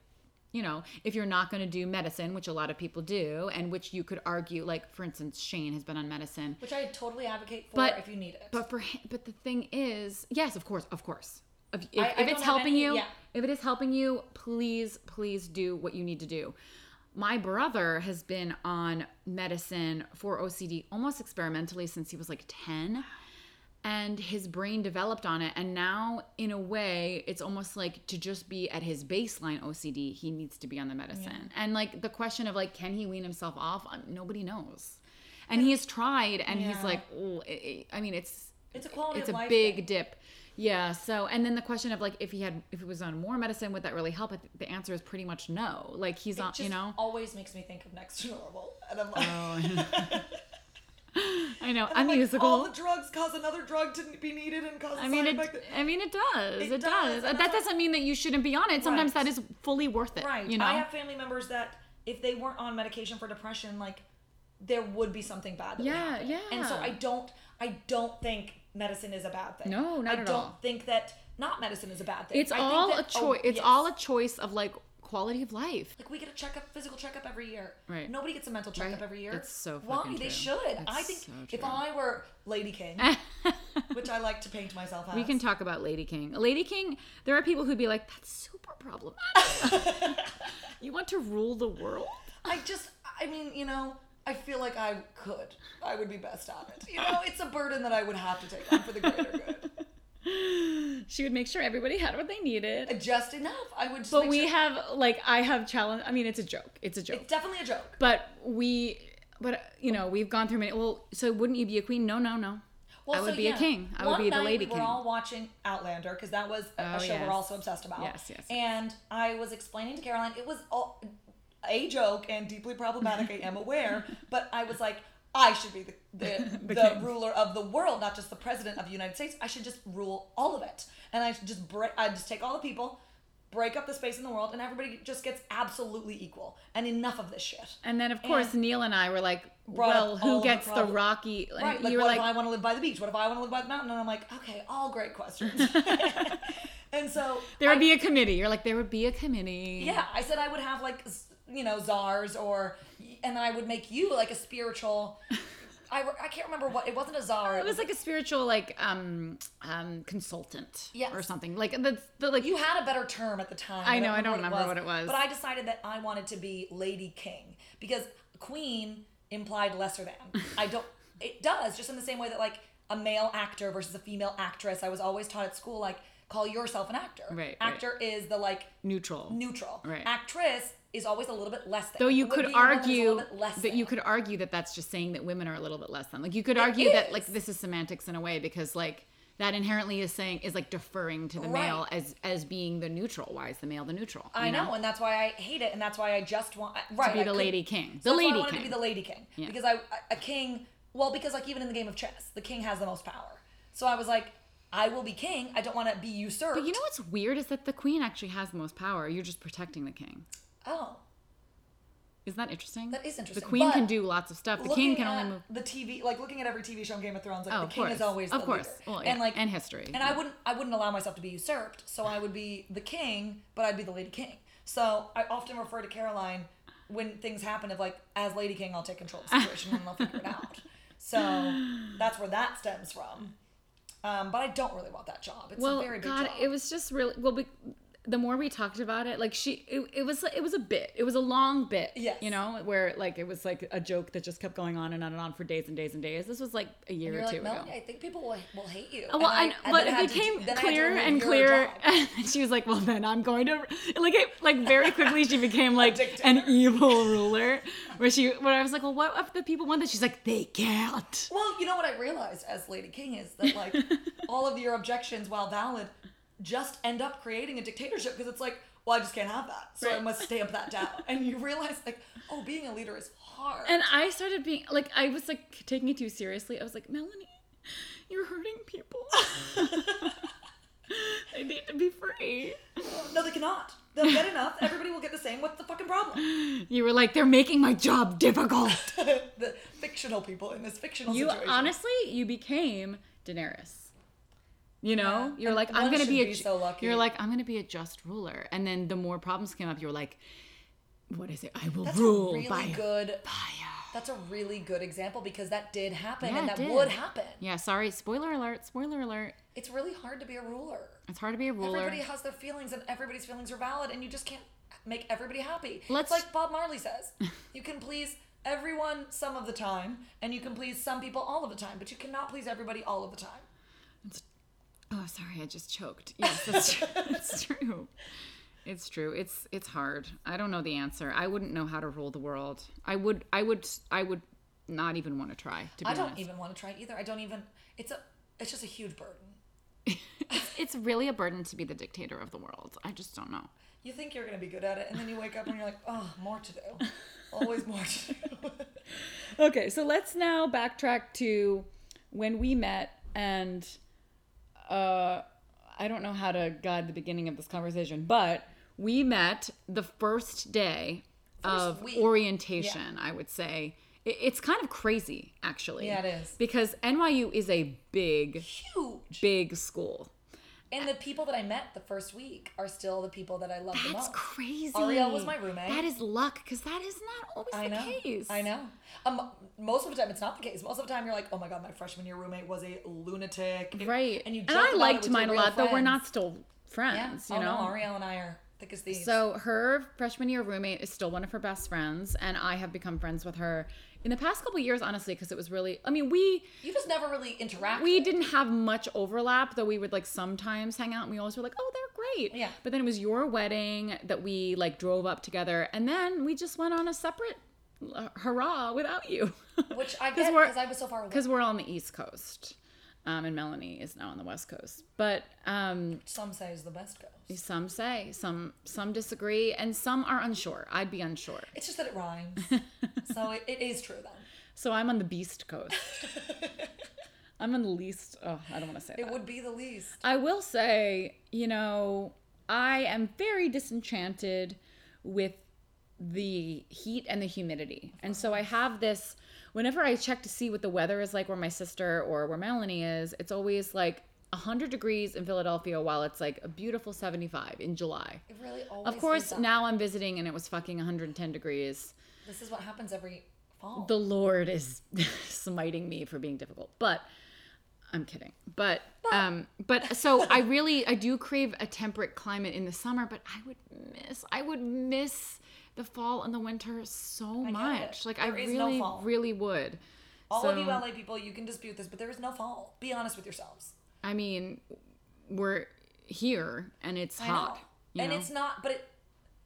you know, if you're not going to do medicine, which a lot of people do, and which you could argue, like for instance, Shane has been on medicine, Which I totally advocate for But- if you need it. but for him, but the thing is, yes, of course, of course. If, if, I- I if it's helping any- you, yeah. if it is helping you, please, please do what you need to do. My brother has been on medicine for OCD almost experimentally since he was like 10. And his brain developed on it. And now, in a way, it's almost like to just be at his baseline OCD, he needs to be on the medicine. And like the question of like, can he wean himself off? Um, nobody knows. And he has tried, and he's like, oh, it, it- I mean, it's it's a quality it's of a life big thing. dip yeah so and then the question of like if he had if he was on more medicine would that really help the answer is pretty much no like he's It on you know always makes me think of next to normal, and I'm like, oh [laughs] [laughs] i know I'm like, unmusical all the drugs cause another drug to be needed and cause. a i mean side it effect i mean it does It it, does, does, that that's why- doesn't mean that you shouldn't be on it sometimes Right. that is fully worth it Right. you know I have family members that if they weren't on medication for depression, like there would be something bad. That would Yeah. And so. I don't. I don't think medicine is a bad thing. No, not I at don't all. think that not medicine is a bad thing. it's I think all a that- oh, choice it's yes. all a choice of like quality of life Like we get a checkup, physical checkup every year. Right. Nobody gets a mental checkup Right. every year. It's so why fucking they true. should. I think so if. I were Lady King, [laughs] which I like to paint myself as, we can talk about Lady King. Lady King, there are people who'd be like, that's super problematic. [laughs] you want to rule the world? I just, I mean, you know, I feel like I could. I would be best at it. You know, it's a burden that I would have to take on for the greater good. [laughs] She would make sure everybody had what they needed. Uh, just enough. I would just But we sure- have, like, I have challenge. I mean, it's a joke. It's a joke. It's definitely a joke. But we, but, you know, we've gone through many. Well, so wouldn't you be a queen? No, no, no. I would so, be a king. I would one be the lady we were king. all watching Outlander because that was a, a Oh, show yes. we're also obsessed about. Yes, yes. And I was explaining to Caroline, it was all, a joke and deeply problematic. I am aware, [laughs] but I was like, I should be the the, [laughs] the, ruler of the world, not just the president of the United States. I should just rule all of it, and I should just break. I just take all the people. Break up the space in the world, and everybody just gets absolutely equal. And enough of this shit. And then, of course, And- Neil and I were like, well, who of the gets the, rocky? Right, like you were what like, if I want to live by the beach? What if I want to live by the mountain? And I'm like, okay, all great questions. [laughs] and so there I- would be a committee. You're like, there would be a committee. yeah, I said I would have like you know czars or, and then I would make you like a spiritual. [laughs] I, I can't remember what it wasn't a czar. It was like a spiritual, like, um, um, consultant Yes. or something. Like the, the like. you had a better term at the time. I know, I don't remember what it was. But I decided that I wanted to be Lady King because Queen implied lesser than. I don't. It does just in the same way that like a male actor versus a female actress. I was always taught at school like call yourself an actor. Right, right. Actor is the like neutral. neutral. Right. Actress is always a little bit less than. Though you could be a woman is a argue little bit less that you could argue that that's just saying that women are a little bit less than. Like you could argue that like this is semantics in a way because like that inherently is saying is like deferring to the Right. male as as being the neutral. Why is the male the neutral? I you know, and that's why I hate it, and that's why I just want right to be the could- lady king. The lady I wanted king. to be the lady king Yeah. because I a king. Well, because like even in the game of chess, the king has the most power. So I was like, I will be king. I don't want to be usurped. But you know what's weird is that the queen actually has the most power. You're just protecting the king. Oh, Isn't that interesting? That is interesting, The queen but can do lots of stuff. The king can only move. the TV, like looking at every TV show on Game of Thrones, like Oh, the king course. is always Of the course. Well, and yeah, like and history. And I wouldn't, I wouldn't allow myself to be usurped. So I would be the king, but I'd be the lady king. So I often refer to Caroline when things happen of like, as lady king, I'll take control of the situation and I'll figure it out. So that's where that stems from. Um, but I don't really want that job. It's well, a very big God, job. it was just really well. Be, the more we talked about it, like she, it, it was, it was a bit. It was a long bit. Yes. You know, where like it was like a joke that just kept going on and on and on for days and days and days. This was like a year or like, two ago. Melanie, I think people will, will hate you. Well, And I- but it became then I had to clear and clear. [laughs] And she was like, "Well, then I'm going to like it, like very quickly she [laughs] became like an evil ruler." Where she, where I was like, "Well, what if the people want this?" She's like, "They can't." Well, you know what I realized as Lady King is that like [laughs] all of your objections, while valid, just end up creating a dictatorship because it's like, well, I just can't have that, so I must stamp that down. [laughs] And you realize like, oh, being a leader is hard. And I started being like, I was like taking it too seriously. I was like, Melanie, you're hurting people. [laughs] they need to be free. no, they cannot. They'll get enough. Everybody will get the same. What's the fucking problem? You were like, they're making my job difficult. [laughs] the fictional people in this fictional you situation. honestly, you became Daenerys. You know, Yeah. you're And like, I'm gonna be a. be so lucky. You're like, I'm gonna be a just ruler. And then the more problems came up, you were like, what is it? I will That's rule really by good. That's a really good example because that did happen Yeah, and that did. would happen. Yeah, sorry. Spoiler alert. Spoiler alert. It's really hard to be a ruler. It's hard to be a ruler. Everybody has their feelings, and everybody's feelings are valid, and you just can't make everybody happy. Let's- it's like Bob Marley says: [laughs] you can please everyone some of the time, and you can please some people all of the time, but you cannot please everybody all of the time. Oh, sorry, I just choked. Yes, that's true. [laughs] it's true. It's true. It's it's hard. I don't know the answer. I wouldn't know how to rule the world. I would I would I would not even want to try, to be honest. I don't honest. even want to try either. I don't even. It's a. It's just a huge burden. [laughs] It's, it's really a burden to be the dictator of the world. I just don't know. You think you're gonna be good at it, and then you wake up and you're like, oh, more to do. Always more to do. [laughs] Okay, so let's now backtrack to when we met and uh I don't know how to guide the beginning of this conversation, but we met the first day of week. orientation, I would say. It's kind of crazy, actually. Yeah, it is. Because NYU is a big, Huge. big school. And the people that I met the first week are still the people that I love the most. That's crazy. Ariel was my roommate. That is luck, because that is not always I the know. case. I know. Um, most of the time, it's not the case. Most of the time, you're like, "Oh my god, my freshman year roommate was a lunatic." Right. And you. and I liked mine a lot, though we're not still Yeah. friends, oh you know? no, Ariel and I are thick as thieves. So her freshman year roommate is still one of her best friends, and I have become friends with her in the past couple years, honestly, because it was really. I mean, we you just never really interact. we didn't have much overlap, though we would like sometimes hang out, and we always were like, "Oh, they're great." Yeah. But then it was your wedding that we like drove up together, and then we just went on a separate uh, hurrah without you. which I [laughs] get because I was so far away. because we're on the East Coast, um, and Melanie is now on the West Coast. But um, Some say is the best goes. some say, some some disagree, and some are unsure. I'd be unsure. It's just that it rhymes, [laughs] so it, it is true then. So I'm on the Beast Coast. [laughs] I'm on the least. Oh, I don't want to say It that. would be the least. I will say, you know, I am very disenchanted with the heat and the humidity. And so I have this whenever I check to see what the weather is like where my sister or where Melanie is, it's always like 100 degrees in Philadelphia while it's like a beautiful 75 in July. It really always. Of course, now I'm visiting and it was fucking 110 degrees. this is what happens every fall. The Lord is [laughs] smiting me for being difficult. But I'm kidding. But um but so I really I do crave a temperate climate in the summer, but I would miss I would miss the fall and the winter so get much. Like I There no really fall. really would. All so, of you LA people, you can dispute this, but there is no fall. Be honest with yourselves. I mean, we're here and it's I hot. you and know? it's not, but it,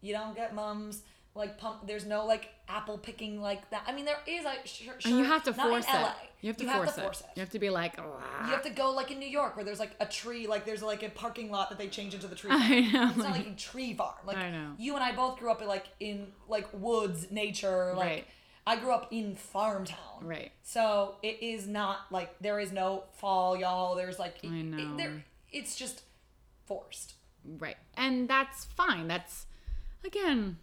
you don't get mums like pump. There's no like apple picking like that. I mean, there is like sure, sure and you have to force it. You have to, you force, have to force it. it. You have to be like, You have to go like in New York where there's like a tree, like there's like a parking lot that they change into the tree. [laughs] I know. It's not like a tree farm. Like I know. you and I both grew up in like in like woods, nature. Like Right. I grew up in farm town. Right. So it is not like there is no fall, y'all. There's like I know. It, there, it's just forced. Right. And that's fine. That's again,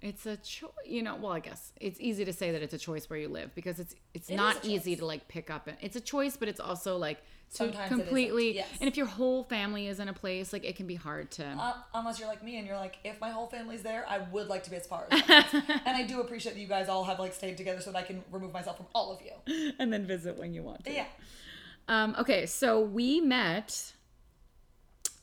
it's a choice. You know, well, I guess it's easy to say that it's a choice where you live because it's it's It not easy to like pick up. And it's a choice, but it's also like to Sometimes completely. Yes. And if your whole family is in a place, like it can be hard to. Uh, unless you're like me and you're like, if my whole family's there, I would like to be as far as [laughs] and I do appreciate that you guys all have like stayed together so that I can remove myself from all of you. [laughs] and then visit when you want to. Yeah. Um, okay, so we met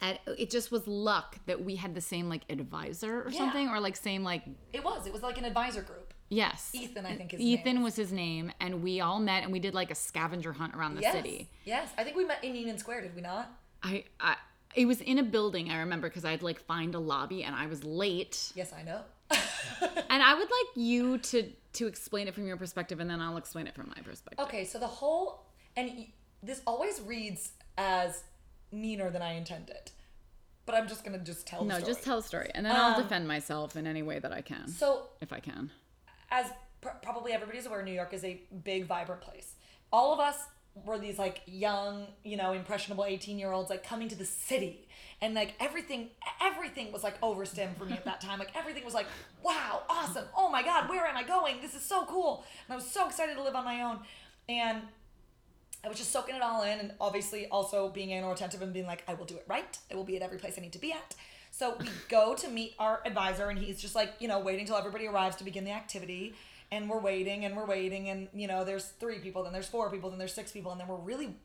at it just was luck that we had the same like advisor or Yeah. something or like same like It was. It was like an advisor group. yes. Ethan, I think his Ethan name was his name and we all met and we did like a scavenger hunt around the yes. city. Yes. I think we met in Union Square, did we not? I I it was in a building I remember because I'd like find a lobby and I was late. Yes, I know. [laughs] And I would like you to to explain it from your perspective and then I'll explain it from my perspective. okay, so the whole and this always reads as meaner than I intended. But I'm just gonna just tell the No, just tell a story and then I'll Um, defend myself in any way that I can So if I can. as pr- probably everybody's aware, New York is a big, vibrant place. All of us were these like young, you know, impressionable 18 year olds like coming to the city. And like everything, everything was like overstim for me at that time. Like everything was like, wow, awesome. Oh my God, where am I going? This is so cool. And I was so excited to live on my own. And I was just soaking it all in and obviously also being anal retentive and being like, I will do it right. I will be at every place I need to be at. So we [laughs] go to meet our advisor and he's just like, you know, waiting till everybody arrives to begin the activity. And we're waiting and we're waiting and you know, there's three people, then there's four people, then there's six people, and then we're really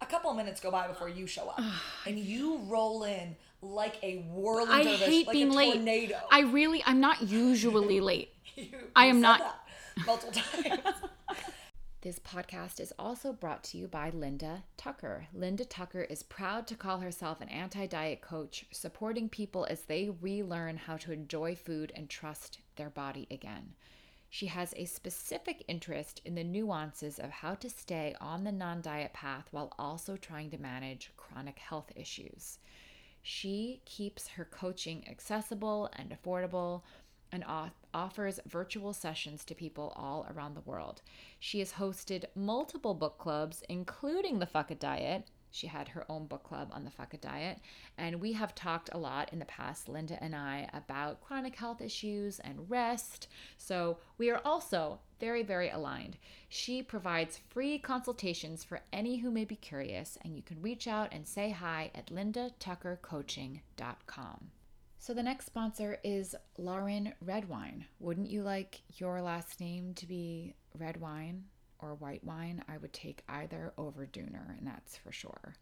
a couple of minutes go by before you show up. and you roll in like a whirling I dervish, hate like being a late. tornado. I really, I'm not [laughs] usually late. You- I am not- that multiple [laughs] times. This podcast is also brought to you by Linda Tucker. Linda Tucker is proud to call herself an anti diet coach, supporting people as they relearn how to enjoy food and trust their body again. She has a specific interest in the nuances of how to stay on the non diet path while also trying to manage chronic health issues. She keeps her coaching accessible and affordable and off- offers virtual sessions to people all around the world. She has hosted multiple book clubs, including the Fuck It Diet. She had her own book club on the Fuck It Diet. And we have talked a lot in the past, Linda and I, about chronic health issues and rest. So we are also very, very aligned. She provides free consultations for any who may be curious, and you can reach out and say hi at lindatuckercoaching.com. So the next sponsor is Lauren Redwine. Wouldn't you like your last name to be red wine or white wine? I would take either over Dooner, and that's for sure.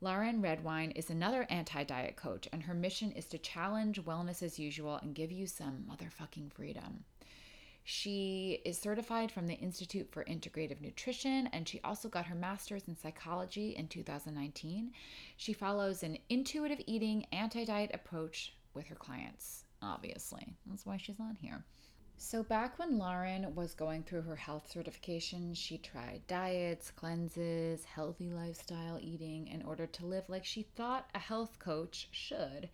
Lauren Redwine is another anti diet coach, and her mission is to challenge wellness as usual and give you some motherfucking freedom. She is certified from the Institute for Integrative Nutrition, and she also got her master's in psychology in 2019. She follows an intuitive eating, anti diet approach with her clients, obviously. That's why she's on here. So, back when Lauren was going through her health certification, she tried diets, cleanses, healthy lifestyle eating in order to live like she thought a health coach should.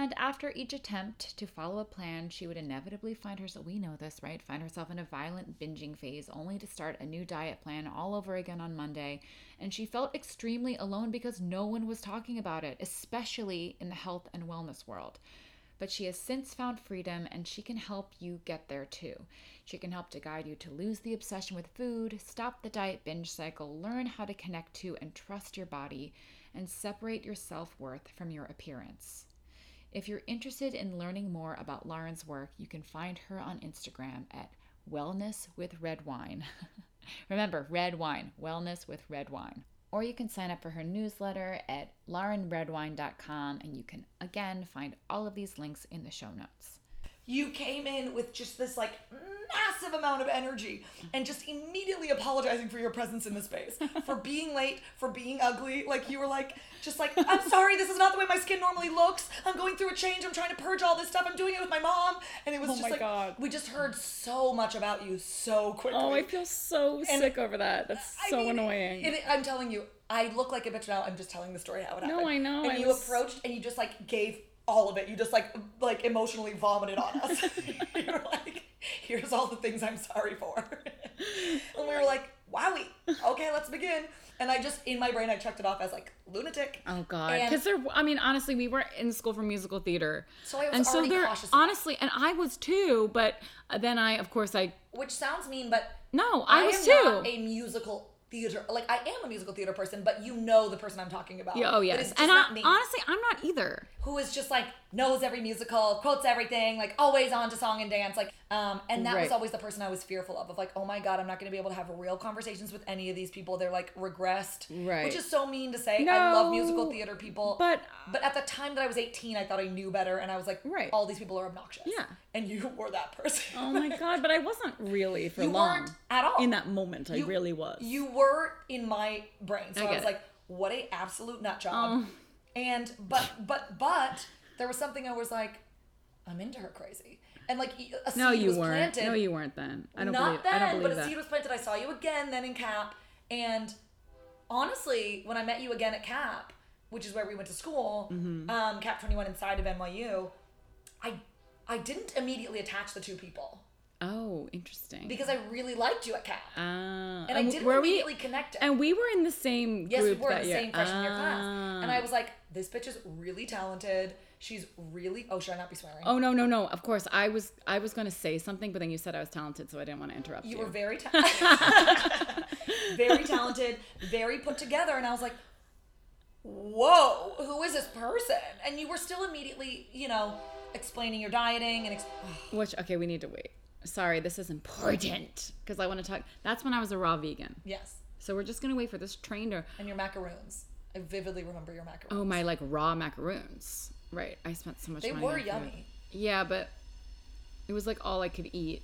And after each attempt to follow a plan, she would inevitably find herself, we know this, right? Find herself in a violent binging phase, only to start a new diet plan all over again on Monday. And she felt extremely alone because no one was talking about it, especially in the health and wellness world. But she has since found freedom and she can help you get there too. She can help to guide you to lose the obsession with food, stop the diet binge cycle, learn how to connect to and trust your body, and separate your self worth from your appearance. If you're interested in learning more about Lauren's work, you can find her on Instagram at Wellness with Red Wine. [laughs] Remember, red wine, wellness with red wine. Or you can sign up for her newsletter at laurenredwine.com and you can again find all of these links in the show notes. You came in with just this like massive amount of energy and just immediately apologizing for your presence in the space [laughs] for being late for being ugly like you were like just like i'm sorry this is not the way my skin normally looks i'm going through a change i'm trying to purge all this stuff i'm doing it with my mom and it was Oh just like God. we just heard so much about you so quickly Oh, I feel so And- sick over that. That's I so mean, annoying. and it- I'm telling you, I look like a bitch now. I'm just telling the story how it happened. No, I know, And I you was- approached and you just like gave all of it. You just like like emotionally vomited on us. [laughs] You're like, here's all the things I'm sorry for. [laughs] and we were like, wowie, okay, let's begin. And I just, in my brain, I checked it off as like lunatic. Oh God, because there. I mean, honestly, we were in school for musical theater, So I was and so already there. cautious. Honestly, and I was too. But then I, of course, I Which sounds mean, but no, I, was am too. not a musical theater. Like I am a musical theater person, but you know the person I'm talking about. Yeah, oh yes, and not I, me. honestly, I'm not either. who is just like knows every musical, quotes everything, like always on to song and dance, like um, and that was always the person I was fearful of, of like, oh my god, I'm not going to be able to have real conversations with any of these people. They're like regressed, Right. Which is so mean to say. I love musical theater people, but- but at the time that I was 18, I thought I knew better, and I was like, Right. all these people are obnoxious. Yeah. And you were that person. Oh my [laughs] God, but I wasn't really for You long. weren't at all. In that moment, I You- really was. You were in my brain, so I I, was it. like, "What a absolute nut job!" Oh. And but but but there was something I was like, "I'm into her crazy," and like a seed no, you was weren't. planted. No, you weren't then. I don't not believe. then, I don't but believe a that. seed was planted. I saw you again then in Cap, and honestly, when I met you again at Cap, which is where we went to school, Mm-hmm. um, Cap Twenty One inside of NYU, I I didn't immediately attach the two people oh, interesting. because I really liked you at Cap, Ah, and I didn't were we? immediately connect it. And we were in the same Yes, we were in the year. same freshman year class. And Ah. I was like, this bitch is really talented. She's really oh, should I not be swearing? Oh no no no! Of course, I was I was going to say something, but then you said I was talented, so I didn't want to interrupt you. you were very talented. [laughs] [laughs] very talented, very put together, and I was like, whoa, who is this person? And you were still immediately, you know, explaining your dieting and ex- [sighs] Which okay, we need to wait. Sorry, this is important because I want to talk. That's when I was a raw vegan. yes, So we're just gonna wait for this train to. and your macaroons. I vividly remember your macaroons. Oh my, like raw macaroons. Right. I spent so much. they money were on food. yummy. Yeah, but it was like all I could eat.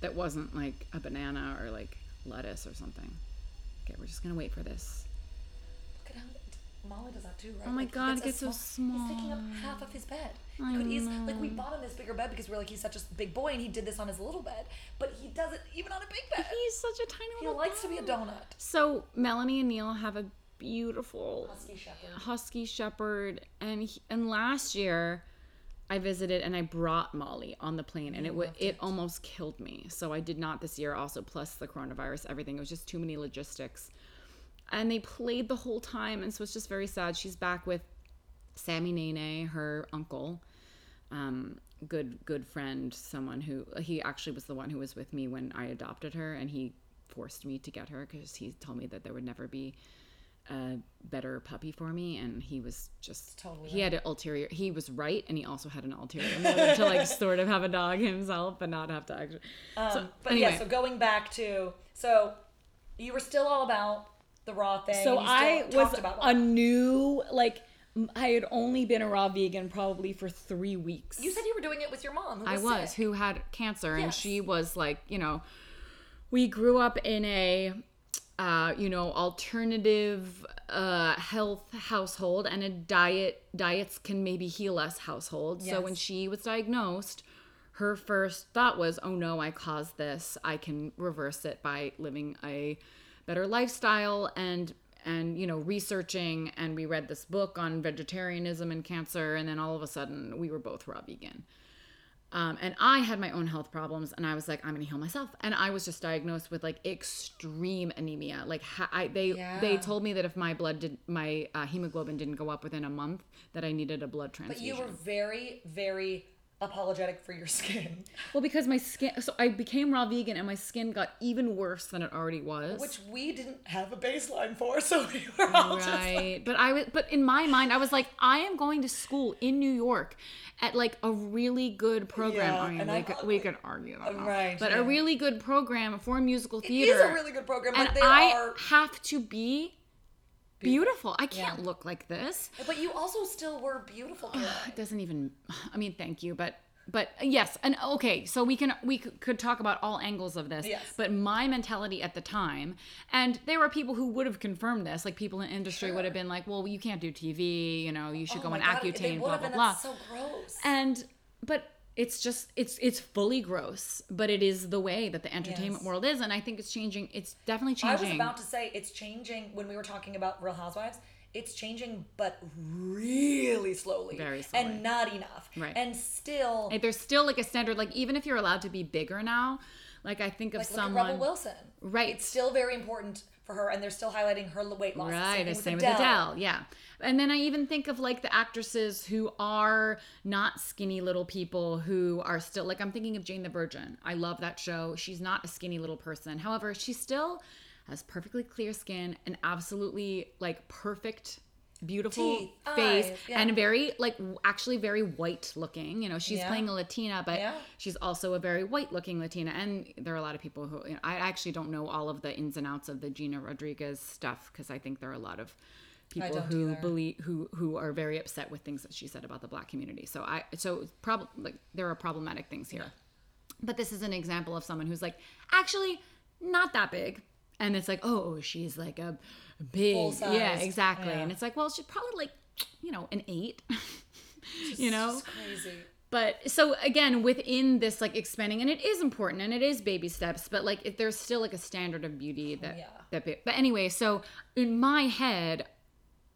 That wasn't like a banana or like lettuce or something. Okay, we're just gonna wait for this. Look at how Molly does that too, right? Oh my Like, he God, gets it gets a so small. He's taking up half of his bed. I He could easily, like we bought him this bigger bed because we're like he's such a big boy and he did this on his little bed, but he does it even on a big bed. He's such a tiny little He likes to be a donut. So Melanie and Neil have a beautiful Husky shepherd. husky shepherd, and he, and last year. I visited and I brought Molly on the plane, and it wa it almost killed me. So I did not this year. Also, plus the coronavirus, everything. It was just too many logistics, and they played the whole time, and so it's just very sad. She's back with Sammy Nene, her uncle, um, good good friend, someone who he actually was the one who was with me when I adopted her, and he forced me to get her because he told me that there would never be a better puppy for me, and he was just Totally he had an ulterior. He was right, and he also had an ulterior motive to like [laughs] sort of have a dog himself, but not have to actually. Um, so but anyway, yeah, so going back to so you were still all about the raw thing. so I was about a new like. I had only been a raw vegan probably for three weeks. You said you were doing it with your mom. Who I was, was, sick. who had cancer, and she was like, you know, we grew up in a, uh, you know, alternative uh, health household and a diet diets can maybe heal us household. So when she was diagnosed, her first thought was, "Oh no, I caused this. I can reverse it by living a better lifestyle and." And you know, researching, and we read this book on vegetarianism and cancer, and then all of a sudden, we were both raw vegan. Um, and I had my own health problems, and I was like, I'm gonna heal myself. And I was just diagnosed with like extreme anemia. Like ha- I, they they told me that if my blood did my uh, hemoglobin didn't go up within a month, that I needed a blood transfusion But you were very, very apologetic for your skin, well, because my skin, so I became raw vegan, and my skin got even worse than it already was. which we didn't have a baseline for, so we were all just like, right but i was but in my mind i was like i am going to school in new york at like a really good program Yeah, i mean and we I'm could, we could argue that now. right, but yeah. a really good program for musical theater is a really good program, and but they i are. have to be beautiful i can't Yeah. look like this But you also still were beautiful, Caroline. it doesn't even i mean thank you but but uh, yes and okay so we can we could talk about all angles of this Yes. but my mentality at the time and there were people who would have confirmed this like people in industry would have been like well you can't do tv you know you should Oh go on God, accutane blah blah blah so gross. and but it's just it's it's fully gross but it is the way that the entertainment Yes. world is and i think it's changing it's definitely changing. I was about to say it's changing when we were talking about Real Housewives. it's changing, but really slowly, Very slowly. and not enough. Right. And still, Like, there's still like a standard, like even if you're allowed to be bigger now, like I think of like someone. Rebel Wilson. Right. It's still very important for her, and they're still highlighting her weight loss. Right, Same the same with with Adele, yeah. And then I even think of like the actresses who are not skinny little people who are still like I'm thinking of Jane the Virgin. I love that show. She's not a skinny little person. However, she still has perfectly clear skin and absolutely like perfect beautiful Teeth, face eyes, yeah. and very like actually very white looking you know she's Yeah. playing a latina but Yeah. she's also a very white looking latina and there are a lot of people who you know, i actually don't know all of the ins and outs of the gina rodriguez stuff because i think there are a lot of people who either. believe who who are very upset with things that she said about the black community so i so probably like there are problematic things here but this is an example of someone who's like actually not that big and it's like oh she's like a big yeah exactly Yeah. and it's like well she's probably like you know an eight [laughs] you know crazy. but so again within this like expanding and it is important and it is baby steps but like if there's still like a standard of beauty that Yeah. that be- but anyway so in my head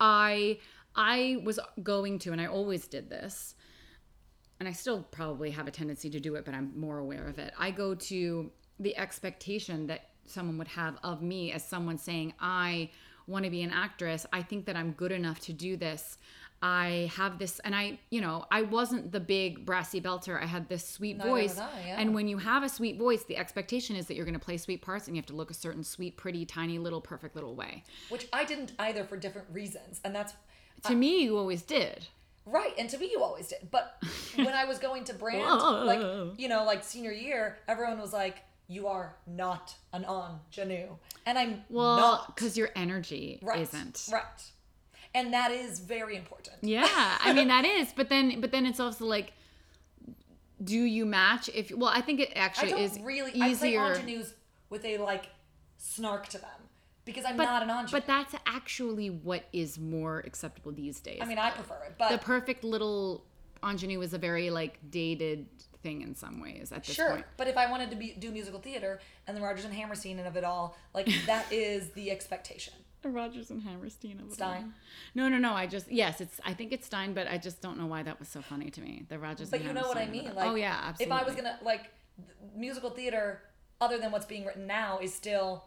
i i was going to and i always did this and i still probably have a tendency to do it but i'm more aware of it i go to the expectation that someone would have of me as someone saying i want to be an actress i think that i'm good enough to do this. I have this and i you know i wasn't the big brassy belter. I had this sweet Neither voice. I, yeah. and when you have a sweet voice the expectation is that you're going to play sweet parts and you have to look a certain sweet pretty tiny little perfect little way. Which I didn't either for different reasons, and that's to uh, me you always did. Right, and to me you always did. But [laughs] when I was going to brand, like you know, like senior year, everyone was like, "You are not an on ingenue," and I'm well not. because your energy Right, isn't right, and that is very important. Yeah, I mean that is, but then but then it's also like, do you match if? Well, I think it I actually don't is really. I play easier. ingenues with a like snark to them because I'm but, not an ingenue. but that's actually what is more acceptable these days. I mean, I prefer it, but the perfect little ingenue is a very like dated thing in some ways at this Sure, point. but if I wanted to be do musical theater and the Rodgers and Hammerstein and of it all, like [laughs] that is the expectation. The Rodgers and Hammerstein of it Stein? all. No, no, no. I just yes, it's. I think it's Stein, but I just don't know why that was so funny to me. The Rodgers. But and you know what I mean? Like, oh yeah, absolutely. If I was gonna like musical theater, other than what's being written now, is still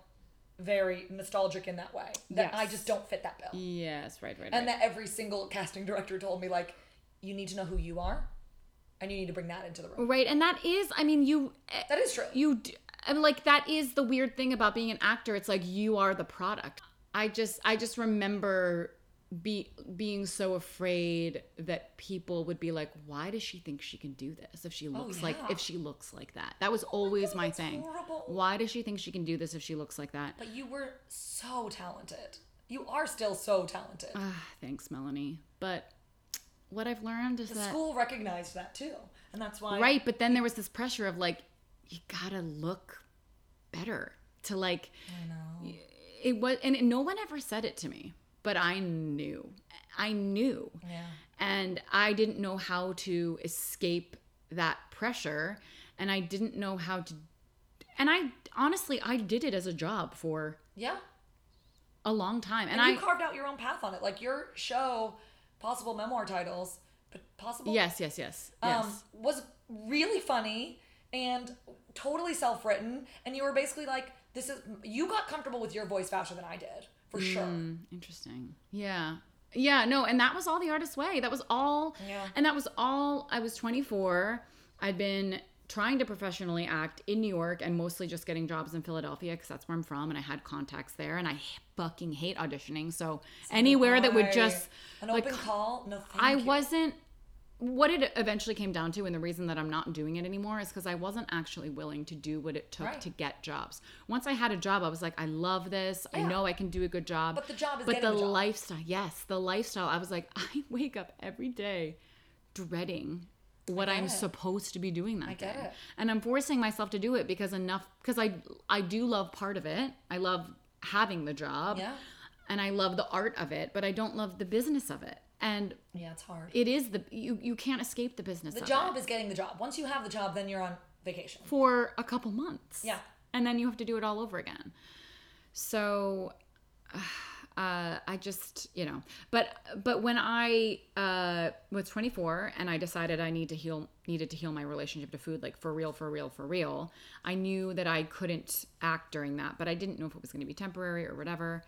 very nostalgic in that way. That I just don't fit that bill, Yes, right, right, and right. that every single casting director told me like, you need to know who you are, and you need to bring that into the room. right, and that is. I mean, you. eh, That is true. you d- I mean, like that is the weird thing about being an actor it's like you are the product i just i just remember be being so afraid that people would be like why does she think she can do this if she looks like Oh, yeah. Oh if she looks like that that was always my that's thing horrible. why does she think she can do this if she looks like that But you were so talented. You are still so talented. ah thanks melanie but what i've learned is the that school recognized that too, and that's why. right but then there was this pressure of like you gotta look better to like I know. it was and no one ever said it to me but i knew i knew Yeah. and i didn't know how to escape that pressure and i didn't know how to and i honestly i did it as a job for Yeah. a long time and, And, i carved out your own path on it. Like your show, possible memoir titles, but possible. yes yes yes Um, yes was really funny and totally self-written, and you were basically like, "This is." You got comfortable with your voice faster than I did, for sure. Mm, interesting yeah yeah no and that was all the artist's way that was all Yeah. and that was all i was 24 i'd been trying to professionally act in new york and mostly just getting jobs in philadelphia because that's where i'm from and i had contacts there and i fucking hate auditioning so anywhere that would just an like, open call. No, I you. wasn't. What it eventually came down to, and the reason that I'm not doing it anymore, is because I wasn't actually willing to do what it took Right. to get jobs. Once I had a job, I was like, I love this. I know I can do a good job. But the job is But the, the lifestyle, yes, the lifestyle. I was like, [laughs] I wake up every day dreading what I'm it. supposed to be doing that get day, it. and I'm forcing myself to do it because enough because I I do love part of it. I love having the job Yeah. and I love the art of it, but I don't love the business of it. And Yeah, it's hard. it is the you you can't escape the business The job it is getting the job. Once you have the job, then you're on vacation. for a couple months. Yeah. And then you have to do it all over again. So [sighs] uh, I I just, you know, but but when I uh, was 24 and I decided I need to heal, needed to heal my relationship to food, like for real, for real, for real. I knew that I couldn't act during that, but I didn't know if it was going to be temporary or whatever.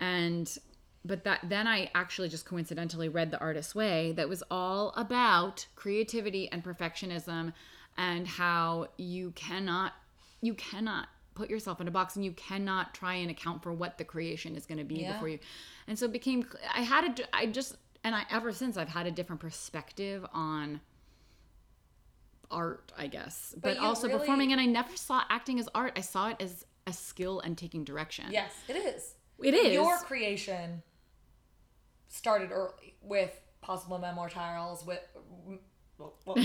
And but that then I actually just coincidentally read The Artist's Way that was all about creativity and perfectionism and how you cannot you cannot put yourself in a box and you cannot try and account for what the creation is going to be Yeah. before you and so it became i had a i just and i ever since i've had a different perspective on art i guess but, you also really- performing and i never saw acting as art i saw it as a skill and taking direction Yes, it is. it is Your creation started early with possible memoir tiles with. [laughs]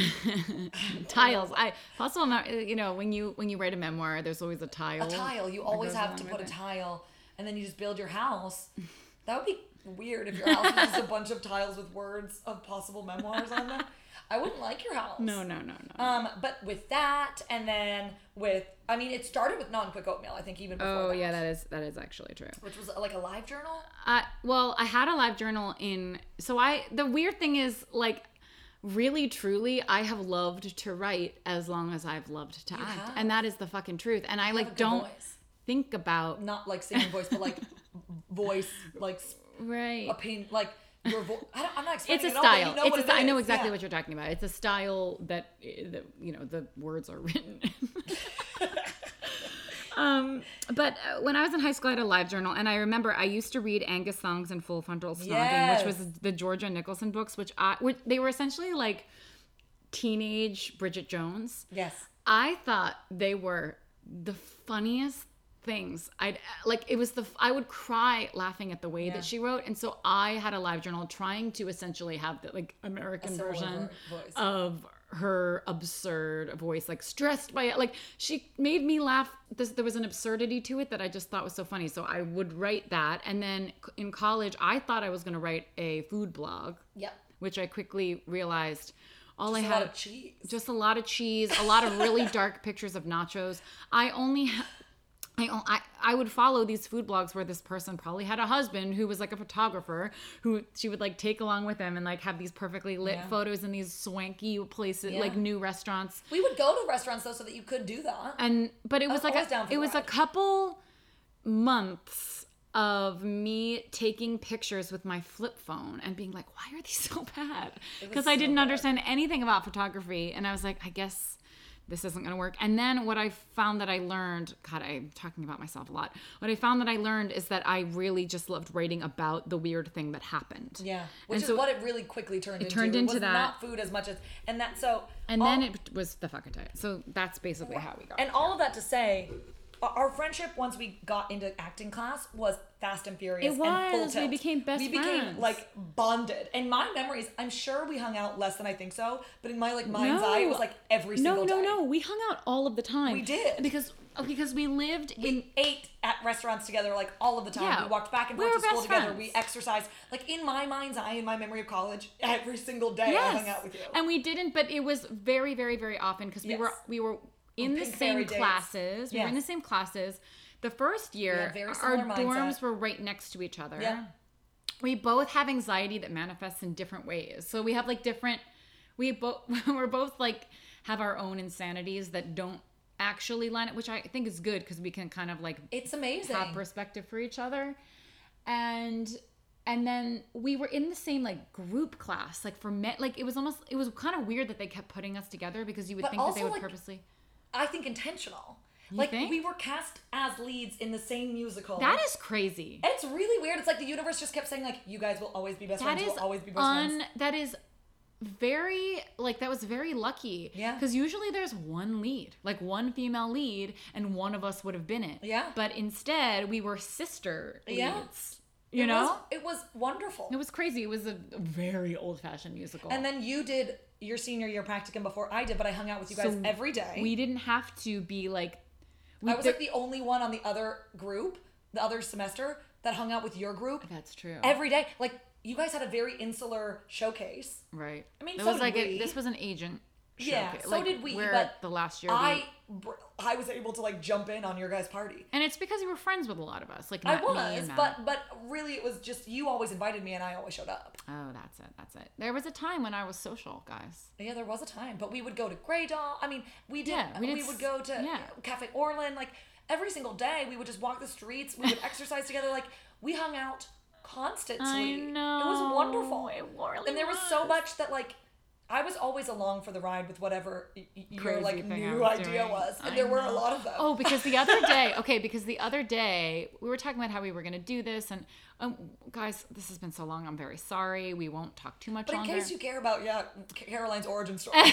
[laughs] tiles i possible not you know when you when you write a memoir there's always a tile a tile. You always have to put a it. tile, and then you just build your house. That would be weird if your house was just a bunch of tiles with words of possible memoirs on them. I wouldn't like your house. no no no no Um, but with that, and then with, I mean, it started with non-quick oatmeal. I think even before. oh that, yeah that is that is actually true Which was like a live journal. Uh, well, I had a live journal in. So I. The weird thing is, like, really, truly, I have loved to write as long as I've loved to act, have. and that is the fucking truth. And I have like don't voice. think about Not like singing voice, but like [laughs] voice, like right. opinion, like your voice. I'm not It's explaining a it all, style. You know it's what a it I know exactly Yeah. what you're talking about. It's a style that, eh, that you know the words are written. [laughs] um, but uh, when I was in high school, I had a live journal, and I remember I used to read Angus Thongs and Full Frontal Snogging, which was the Georgia Nicholson books, which I which, they were essentially like teenage Bridget Jones. Yes. I thought they were the funniest things. I'd like it was the I would cry laughing at the way Yeah. that she wrote, and so I had a live journal trying to essentially have the like American version voice. of her absurd voice, like stressed by it. Like she made me laugh. This, there was an absurdity to it that I just thought was so funny. So I would write that, and then in college, I thought I was going to write a food blog, Yep. which I quickly realized all I Just a had lot of cheese. just a lot of cheese, a lot of really [laughs] dark pictures of nachos. I only ha- I, I I would follow these food blogs where this person probably had a husband who was like a photographer who she would like take along with him and like have these perfectly lit Yeah. photos in these swanky places Yeah. like new restaurants We would go to restaurants though, so that you could do that. and but it was was like a, it was a couple months of me taking pictures with my flip phone and being like why are these so [laughs] bad because i didn't bad. understand anything about photography and i was like i guess this isn't going to work. And then what i found that i learned god i'm talking about myself a lot. What i found that i learned is that i really just loved writing about the weird thing that happened. Yeah, which And is so- what it really quickly turned into. turned it into was that. not food as much as and that so and all- then it was the fucking diet. So that's basically how we got and all of that to say our- friendship once we got into acting class was fast and furious It and full was. We became best friends. we became like bonded and my memories i'm sure we hung out less than i think so but in my like mind's eye it was like every no single no day no we hung out all of the time We did. because oh, because we lived in we ate at restaurants together like all of the time. Yeah. We walked back and forth were to school together. friends. We exercised. Like in my mind's eye, in my memory of college, every single day I hung out with you. and we didn't but it was very very very often because we Yes. were we were Oh, in the same classes. We were in the same classes. The first year our similar dorms were right next to each other. Yeah. we both have anxiety that manifests in different ways. So we have like different we both [laughs] we're both like have our own insanities that don't actually line up which i think is good because we can kind of like it's amazing. have perspective for each other. And and then we were in the same like group class like for men like it was almost it was kind of weird that they kept putting us together because you would But think that they would like, purposely I think intentional. like think? we were cast as leads in the same musical. that is crazy It's really weird. It's like the universe just kept saying like, "You guys will always be best that friends. is Will always be best un friends." that is very like that was very lucky Yeah. because usually there's one lead like one female lead and one of us would have been it Yeah. but instead we were sister leads Yeah. You It know was, it was wonderful. it was crazy it was a very old-fashioned musical and then you did your senior year practicum before I did, but I hung out with you guys So every day. we didn't have to be like we, I was like the only one on the other group, the other semester that hung out with your group that's true every day. Like you guys had a very insular showcase. right I mean, it so was like a, this was an agent Yeah, so did we, but the last year. I br- I was able to like jump in on your guys' party. and it's because you were friends with a lot of us, like I was, but but really it was just you always invited me and I always showed up. oh, that's it. That's it. There was a time when I was social, guys. Yeah, there was a time, but we would go to Grey Dog. I mean, we did. Yeah, we, we would go to yeah. Cafe Orlin like every single day. We would just walk the streets. We would [laughs] exercise together. Like we hung out constantly. I know. It was wonderful. It really and there was so much that like I was always along for the ride with whatever y- your Crazy like new was idea doing. was, and I there were a lot of them. Oh, because the other [laughs] day, okay, because the other day we were talking about how we were going to do this, and um, guys, this has been so long. I'm very sorry. We won't talk too much about it. but in longer. case you care about yeah Caroline's origin story, [laughs]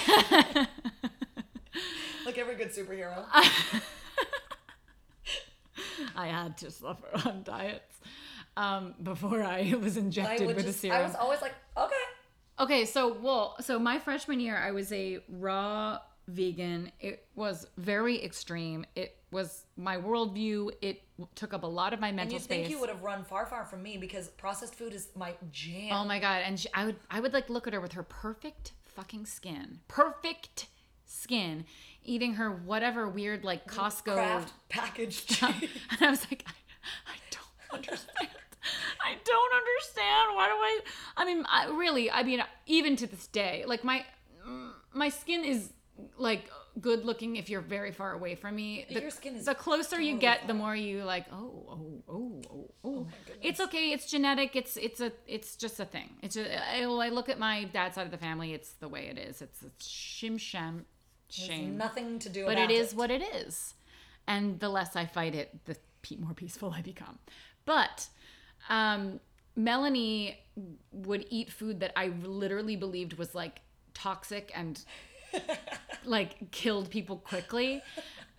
like every good superhero. [laughs] I had to suffer on diets um, before I was injected with just, a serum. I was always like, okay. Okay, so well, so my freshman year, I was a raw vegan. It was very extreme. It was my worldview. It took up a lot of my And mental you space. think you would have run far, far from me because processed food is my jam. Oh my god! And she, I would, I would like look at her with her perfect fucking skin, perfect skin, eating her whatever weird like Costco. Kraft packaged. [laughs] And I was like, I, I don't [laughs] understand. I don't understand. Why do I? I mean, I, really. I mean, even to this day, like my my skin is like good looking if you're very far away from me. The, Your skin is the closer you totally get, the more you like. Oh, oh, oh, oh, oh. goodness. it's okay. It's genetic. It's it's a it's just a thing. It's just, I, I look at my dad's side of the family. It's the way it is. It's it's shim sham shame nothing to do with it. but it is what it is and the less i fight it the more peaceful i become but um, melanie would eat food that i literally believed was like toxic and [laughs] like killed people quickly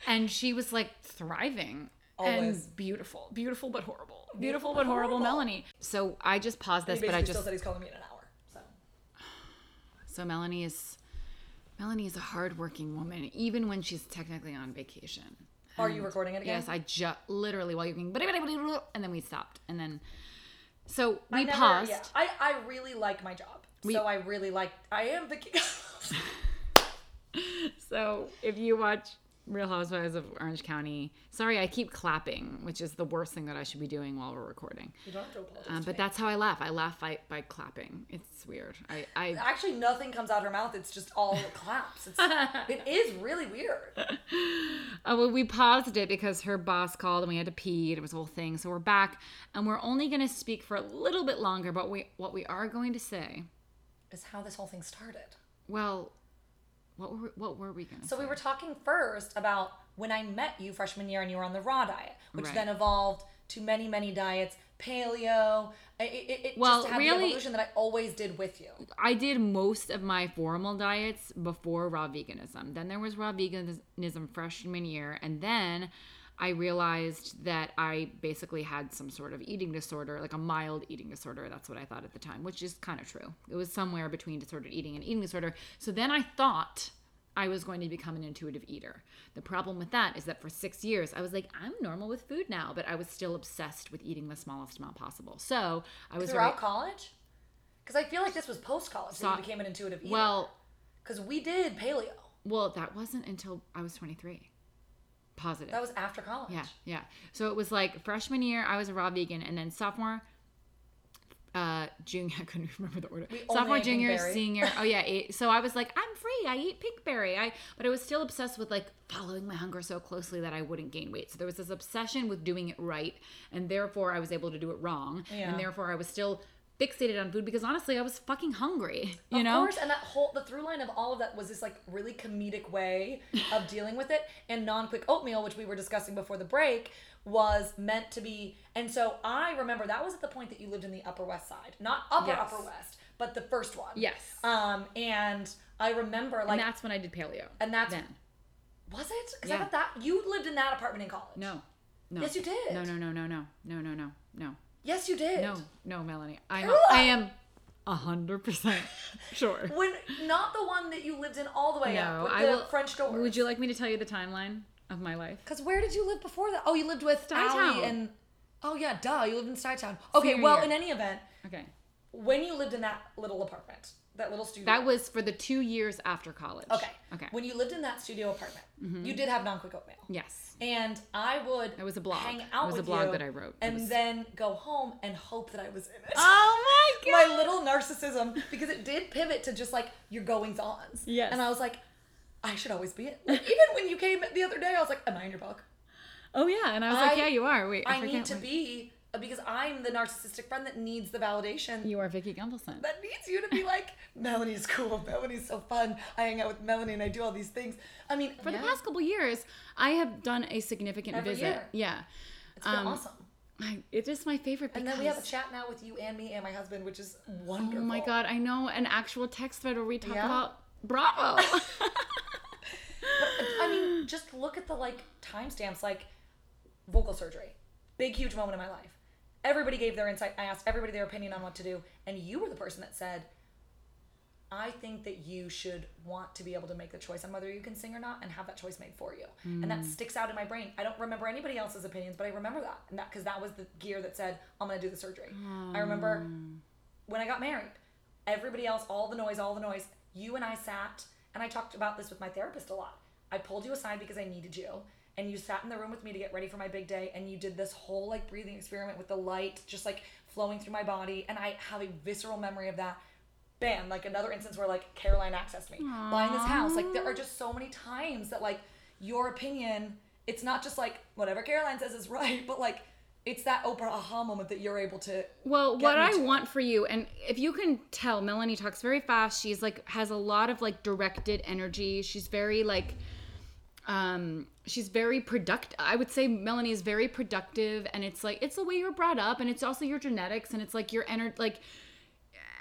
and she was like thriving Always. and beautiful beautiful but horrible beautiful but horrible horrible. melanie so i just paused this but i still just said he's calling me in an hour. So [sighs] so melanie is melanie is a hardworking woman even when she's technically on vacation are you recording it again? Yes, I just literally while you're going, and then we stopped, and then so we I never- paused. yeah, I, I really like my job. We- so I really like I am the king. [laughs] [laughs] So if you watch Real Housewives of Orange County, sorry, I keep clapping, which is the worst thing that I should be doing while we're recording. You don't have to apologize. Um, but that's how I laugh. I laugh by, by clapping. It's weird. I, I actually nothing comes out of her mouth. It's just all claps. It's, [laughs] it is really weird. [laughs] Oh, well, we paused it because her boss called and we had to pee. And it was a whole thing. So we're back, and we're only going to speak for a little bit longer. But we what we are going to say, Is how this whole thing started. well, what were what were we going to So say? we were talking first about when I met you freshman year and you were on the raw diet, which Right. then evolved to many, many diets, paleo. It, it, it Well, just had really- the evolution that I always did with you. I did most of my formal diets before raw veganism. Then there was raw veganism freshman year, and then I realized that I basically had some sort of eating disorder, like a mild eating disorder. That's what I thought at the time, which is kind of true. It was somewhere between disordered eating and eating disorder. So then I thought I was going to become an intuitive eater. The problem with that is that for six years, I was like, I'm normal with food now, but I was still obsessed with eating the smallest amount possible. So I was Throughout very, college? Because I feel like this was post college that So- you became an intuitive eater. well, because we did paleo. Well, that wasn't until I was 23. Positive. That was after college. yeah, yeah. So it was like freshman year, I was a raw vegan, and then sophomore, uh, junior, [laughs] I couldn't remember the order. We sophomore, junior, senior. [laughs] Oh yeah. So I was like, I'm free. I eat pinkberry. I, but I was still obsessed with like following my hunger so closely that I wouldn't gain weight. So there was this obsession with doing it right, and therefore I was able to do it wrong, Yeah. and therefore I was still fixated on food because honestly I was fucking hungry. You of know. Of course, and that whole the through line of all of that was this like really comedic way of [laughs] dealing with it. And non-quick oatmeal, which we were discussing before the break, was meant to be. And so I remember that was at the point that you lived in the Upper West Side, not Upper Yes. Upper West, but the first one. Yes. Um, and I remember like, and that's when I did paleo. and that's then. was it? Because Yeah. I thought that you lived in that apartment in college. No. No. Yes, you did. No, no, no, no, no, no, no, no, no, Yes, you did. no, no, Melanie. I'm. I am a hundred percent [laughs] sure. When not the one that you lived in all the way up No, with I the will. French doors. Would you like me to tell you the timeline of my life? Because where did you live before that? Oh, you lived with. Allie and. Oh yeah, duh. You lived in Stuytown. Okay, well, year. in any event, Okay. When you lived in that little apartment, that little studio. That was for the two years after college. okay. Okay. When you lived in that studio apartment, mm-hmm. you did have non-quick oatmeal. yes. And I would It was a blog. hang out with It was a blog that I wrote. And was- then go home and hope that I was in it. Oh my [laughs] god! my little narcissism because it did pivot to just like your goings ons. Yes. And I was like, I should always be it. Like, even when you came the other day, I was like, Am I in your book? Oh yeah, and I was I- like, yeah, you are. Wait, I, I need to what- be because I'm the narcissistic friend that needs the validation. You are Vicki Gunvalson. that needs you to be like, Melanie's cool. Melanie's so fun. I hang out with Melanie and I do all these things. I mean, For yeah, the past couple years, I have done a significant Every visit. year. Yeah. it's been um, awesome. I, it is my favorite because And then we have a chat now with you and me and my husband, which is wonderful. Oh my god, I know an actual text thread where we talk Yeah? about Bravo. [laughs] [laughs] I mean, just look at the like timestamps, like vocal surgery, big huge moment in my life. Everybody gave their insight. I asked everybody their opinion on what to do, and you were the person that said, "I think that you should want to be able to make the choice on whether you can sing or not, and have that choice made for you." And that hmm. sticks out in my brain. I don't remember anybody else's opinions, but I remember that, and that because that was the gear that said, "I'm going to do the surgery." I remember oh. when I got married, everybody else, all the noise, all the noise, you and I sat, and I talked about this with my therapist a lot. I pulled you aside because I needed you, and you sat in the room with me to get ready for my big day, and you did this whole like breathing experiment with the light just like flowing through my body, and I have a visceral memory of that. Bam, like another instance where like Caroline accessed me buying this house. Like there are just so many times that like your opinion, it's not just like whatever Caroline says is [laughs] right, but like it's that Oprah aha moment that you're able to Well, what I to- want for you, and if you can tell, Melanie talks very fast. She's like has a lot of like directed energy. She's very like, um, she's very productive. I would say Melanie is very productive, and it's like it's the way you were brought up, and it's also your genetics, and it's like your energy, like.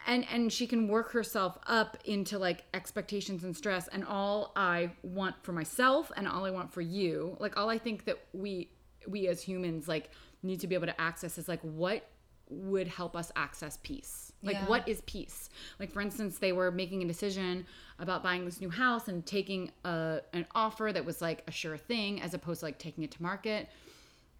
And, and she can work herself up into like expectations and stress and all i want for myself and all i want for you like all i think that we we as humans like need to be able to access is like what would help us access peace like Yeah. what is peace like for instance they were making a decision about buying this new house and taking a an offer that was like a sure thing as opposed to like taking it to market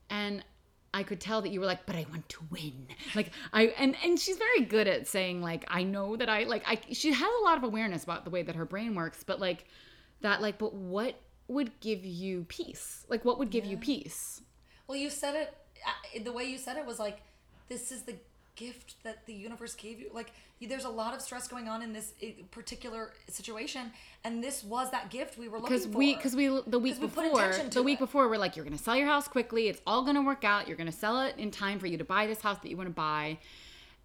and I could tell that you were like, but I want to win. Like I and and she's very good at saying like I know that I like I she has a lot of awareness about the way that her brain works, but like that like but what would give you peace? Like what would give you peace? Well, you said it. uh, The way you said it was like, "This is the gift that the universe gave you." Like, there's a lot of stress going on in this uh, particular situation, and this was that gift we were looking Because for. we because we the week we before the week it. before we're like you're gonna sell your house quickly. It's all gonna work out. You're gonna sell it in time for you to buy this house that you want to buy.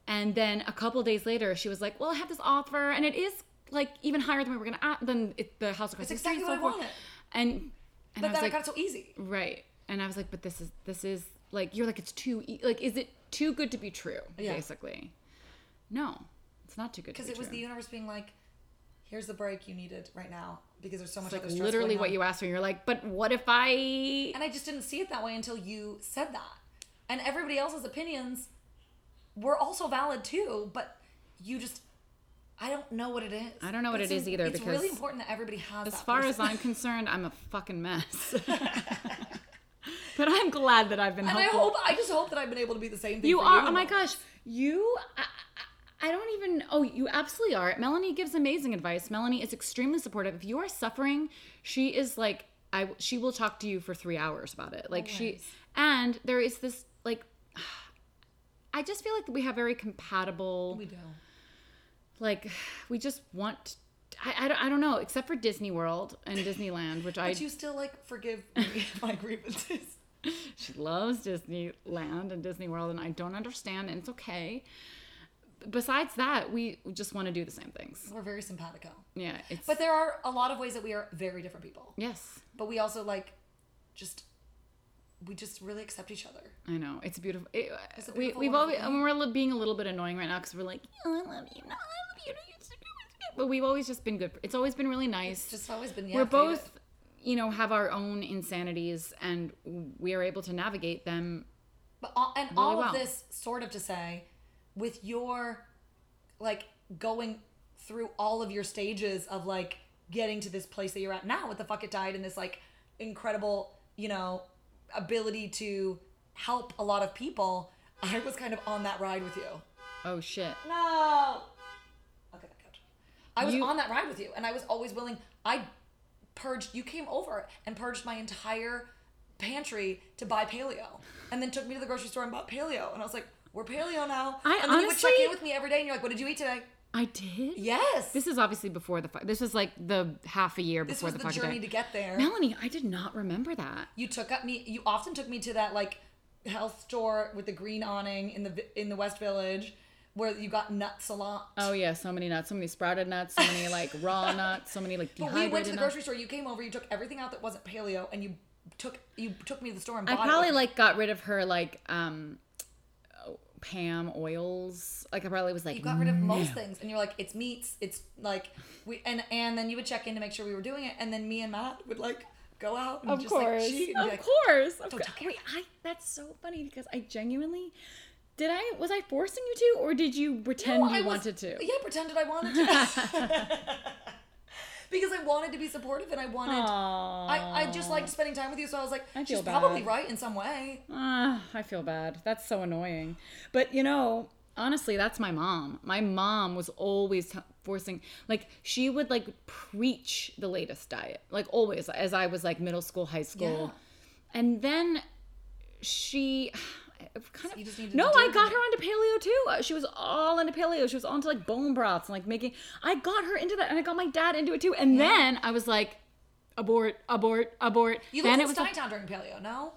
And then a couple days later, she was like, "Well, I have this offer, and it is like even higher than we were gonna than it, the house across It's the street." exactly and so what I forth." wanted. And and but I was then like, I got it so easy. Right. And I was like, but this is this is like you're like it's too e- like is it too good to be true? Yeah. Basically, no, it's not too good to Because be it was true. the universe being like, "Here's the break you needed right now," because there's so much It's like literally what you asked for. You're like, but what if I? And I just didn't see it that way until you said that. And everybody else's opinions were also valid too, but you just I don't know what it is. I don't know what it is either It's because really important that everybody has As far as. I'm concerned, I'm a fucking mess. [laughs] but I'm glad that I've been and I hope I just hope that I've been able to be the same thing. you are. You Oh my gosh, you. I, I don't even. Oh, you absolutely are. Melanie gives amazing advice. Melanie is extremely supportive. If you are suffering, she is like. I. She will talk to you for three hours about it. Like she. And there is this like. [sighs] I just feel like we have very compatible. We do. Like we just want. I, I, don't, I don't know, except for Disney World and Disneyland, which I But you still like forgive me [laughs] my grievances. [laughs] She loves Disneyland and Disney World, and I don't understand, and it's okay. Besides that, we just want to do the same things. We're very simpatico. Yeah, it's. But there are a lot of ways that we are very different people. yes, But we also like just we just really accept each other. I know it's beautiful. It, It's a we beautiful, we've always and we're being a little bit annoying right now because we're like, oh, I love you, no, I love you, no, you're so good, it's good." but we've always just been good. It's always been really nice. It's just always been yeah, we're both, you know, have our own insanities, and we are able to navigate them. But all, and really all well. of this sort of to say, with your like going through all of your stages of like getting to this place that you're at now with the fuck it diet and this like incredible, you know, ability to help a lot of people, I was kind of on that ride with you. Oh shit. No. Okay, that. I was You- on that ride with you, and I was always willing. I purged. You came over and purged my entire pantry to buy paleo, and then took me to the grocery store and bought paleo. And I was like, "We're paleo now." I and then you would check in with me every day, and you're like, "What did you eat today?" I did. Yes. This is obviously before the. This was like the half a year This before was the, the journey day. to get there. Melanie, I did not remember that. You took up me. You often took me to that like health store with the green awning in the in the West Village, where you got nuts a lot. Oh yeah, so many nuts, so many sprouted nuts, so many like [laughs] raw nuts, so many like But dehydrated we went to the nuts. grocery store. You came over. You took everything out that wasn't paleo, and you took you took me to the store and I probably like got rid of her like um Pam oils. Like I probably was like you got rid of most "No." things, and you're like, it's meats. It's like we and and then you would check in to make sure we were doing it, and then me and Matt would like go out and Of just course, like cheat and of like, course. Of course. Wait, I that's so funny because I genuinely did. I was I forcing you to, or did you pretend "No, you was- wanted to? Yeah, pretended I wanted to. [laughs] because I wanted to be supportive and I wanted. I, I just liked spending time with you, so I was like, I she's feel probably right in some way. Ah, I feel bad. That's so annoying. But you know, honestly, that's my mom. My mom was always t- forcing, like, she would like preach the latest diet, like always, as I was like middle school, high school, and then she. Kind of, You just needed no, I got her onto paleo too. Uh, She was all into paleo. She was all into like bone broths and like making. I got her into that, and I got my dad into it too. And then I was like, abort, abort, abort. You then in was Stuytown during paleo, no?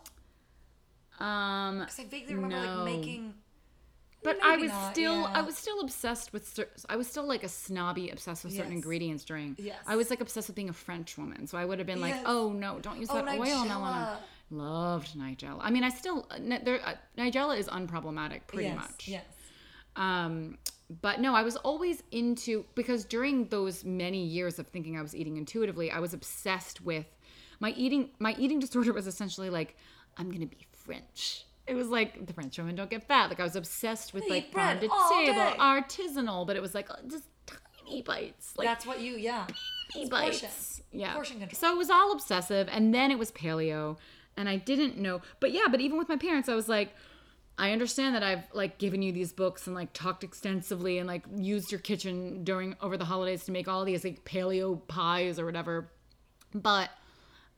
um, Because I vaguely remember No. like making. But I was not, still, yeah. I was still obsessed with. cer- I was still like a snobby, obsessed with certain Yes. ingredients during. Yes. I was like obsessed with being a French woman, so I would have been like, Yes. "Oh no, don't use Oh, that oil, Melanie." Nigella. Loved Nigella. I mean, I still, uh, there, uh, Nigella is unproblematic, pretty yes, much. Yes. Um, but no, I was always into because during those many years of thinking I was eating intuitively, I was obsessed with my eating. My eating [laughs] disorder was essentially like I'm gonna be French. It was like the French women don't get fat. Like I was obsessed with like farm to table, artisanal, but it was like uh, just tiny bites, like That's what you, yeah. tiny bites. portion. Yeah. Portion control. So it was all obsessive, and then it was paleo, and I didn't know. But yeah, but even with my parents, I was like, I understand that I've like given you these books and like talked extensively and like used your kitchen during over the holidays to make all these like paleo pies or whatever, but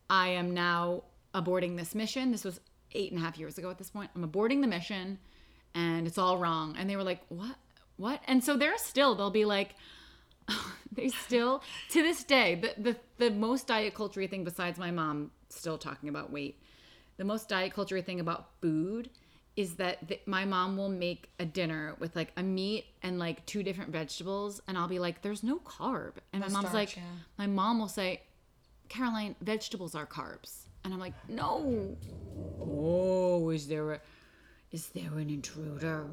I am now aborting this mission. This was eight and a half years ago at this point. I'm aborting the mission, and it's all wrong. And they were like, "What? What?" And so they're still. They'll be like, [laughs] they still to this day the, the the most diet culture thing besides my mom still talking about weight the most diet culture thing about food is that th- my mom will make a dinner with like a meat and like two different vegetables and i'll be like there's no carb. And my mom's starch, like yeah. my mom will say caroline vegetables are carbs. And i'm like no. Oh is there a is there an intruder?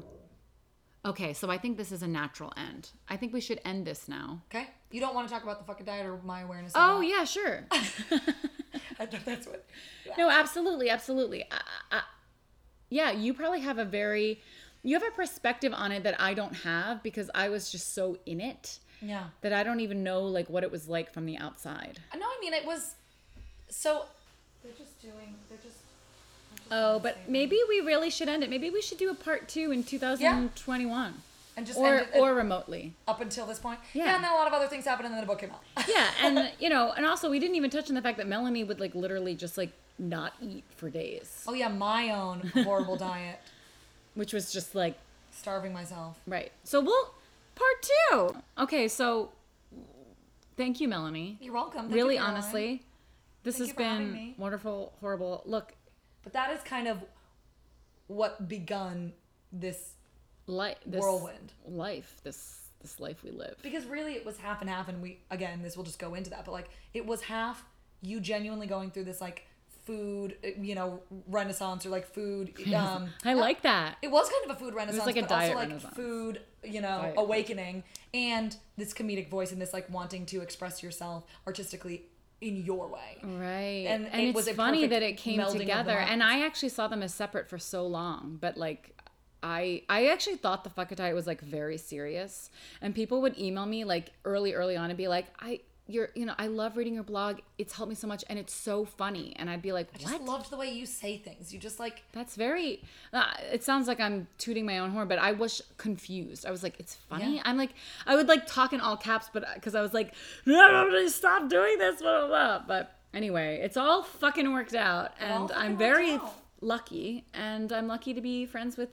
Okay so i think this is a natural end. I think we should end this now. Okay. You don't want to talk about the fucking diet or my awareness. Oh that. yeah, sure. [laughs] I think that's what. no, absolutely, absolutely. I, I, yeah, you probably have a very, you have a perspective on it that I don't have because I was just so in it Yeah. that I don't even know like what it was like from the outside. No, I mean it was. So. They're just doing. They're just. Oh, but maybe we really should end it. Maybe we should do a part two in 2021, And just or or remotely. up until this point. Yeah. and then a lot of other things happened, and then the book came out. [laughs] Yeah, and you know, and also we didn't even touch on the fact that Melanie would like literally just like not eat for days, oh yeah, my own horrible [laughs] diet, which was just like starving myself. Right. So we'll part two. Okay, so thank you, Melanie. You're welcome. Thank really you, honestly, this Thank has you for having been wonderful, horrible. Look, But that is kind of what begun this li- this Whirlwind. life, this this life we live. because really it was half and half and we again this will just go into that but like it was half you genuinely going through this like food uh, you know renaissance or like food [laughs] um I like that. it was kind of a food renaissance like a but diet also like food you know Diet. awakening and this comedic voice and this like wanting to express yourself artistically in your way Right. And And, it it's was funny that it came melding of the together. And. I actually saw them as separate for so long, but like I I actually thought the fuck diet was like very serious. And people would email me like early, early on and be like, I you're, you know, I love reading your blog. It's helped me so much, and it's so funny. And I'd be like, I just loved the way you say things. You just like That's very. Uh, it sounds like I'm tooting my own horn, but I was confused. I was like, "It's funny." Yeah. I'm like, I would like talk in all caps, but because I was like, "No, stop doing this," blah blah blah. But anyway, it's all fucking worked out, and I'm very lucky, and I'm lucky to be friends with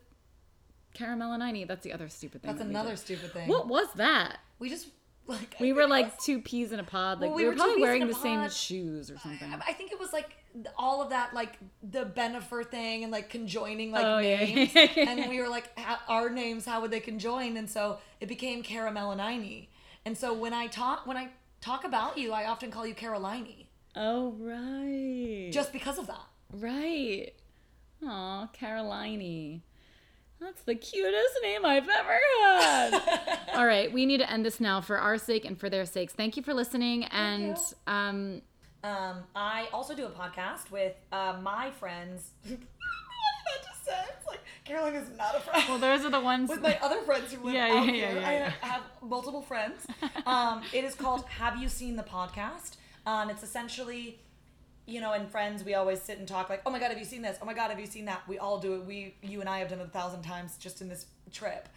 Cara Melanini. That's the other stupid thing. that's that another stupid thing. What was that? We just like We were like was- two peas in a pod. Like Well, we, we were were probably wearing the a same shoes or something. I think it was like all of that, like the Benifer thing and like conjoining like Oh, yeah. names. [laughs] and we were like, our names, how would they conjoin? And so it became Caramel and Melanini. And so when I talk, when I talk about you, I often call you Caroline, Oh right. just because of that. Right. Aw, Caroline. That's the cutest name I've ever had. [laughs] All right, we need to end this now for our sake and for their sakes. Thank you for listening. And um, Um, I also do a podcast with uh, my friends. what did I just say? It's like Caroline is not a friend. well, those are the ones. with my other friends who live Yeah, out yeah, here. yeah, yeah, I have multiple friends. Um, it is called Have You Seen the Podcast? Um, it's essentially, you know, in Friends, we always sit and talk like, oh my God, have you seen this? Oh my God, have you seen that? We all do it. We, you and I have done it a thousand times just in this trip.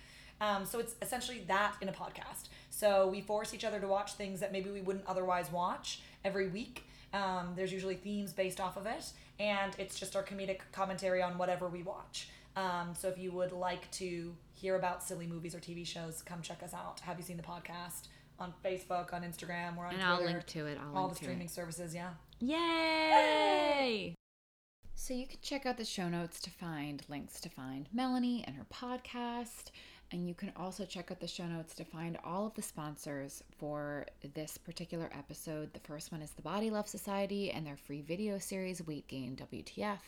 Um, so it's essentially that in a podcast. So we force each other to watch things that maybe we wouldn't otherwise watch every week. Um, there's usually themes based off of it, and it's just our comedic commentary on whatever we watch. Um, so if you would like to hear about silly movies or TV shows, come check us out. Have you seen the podcast on Facebook, on Instagram, we're on and Twitter, I'll link to it. I'll all the streaming it. services. Yeah. Yay! So you can check out the show notes to find links to find Melanie and her podcast. And you can also check out the show notes to find all of the sponsors for this particular episode. The first one is the Body Love Society and their free video series, Weight Gain WTF.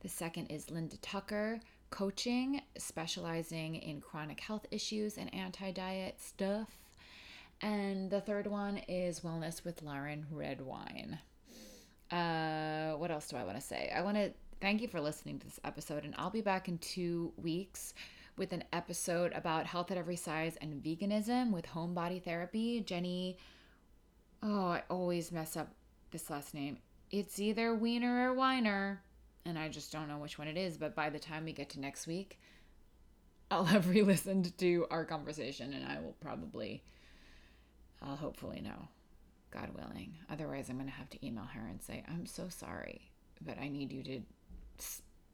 The second is Linda Tucker Coaching, specializing in chronic health issues and anti diet stuff. And the third one is Wellness with Lauren Redwine. Uh, what else do I want to say? I want to thank you for listening to this episode, and I'll be back in two weeks with an episode about health at every size and veganism with home body therapy. Jenny, oh, I always mess up this last name. It's either Wiener or Weiner, and I just don't know which one it is. But by the time we get to next week, I'll have [laughs] re-listened to our conversation, and I will probably, I'll hopefully know. God willing. Otherwise, I'm going to have to email her and say, I'm so sorry, but I need you to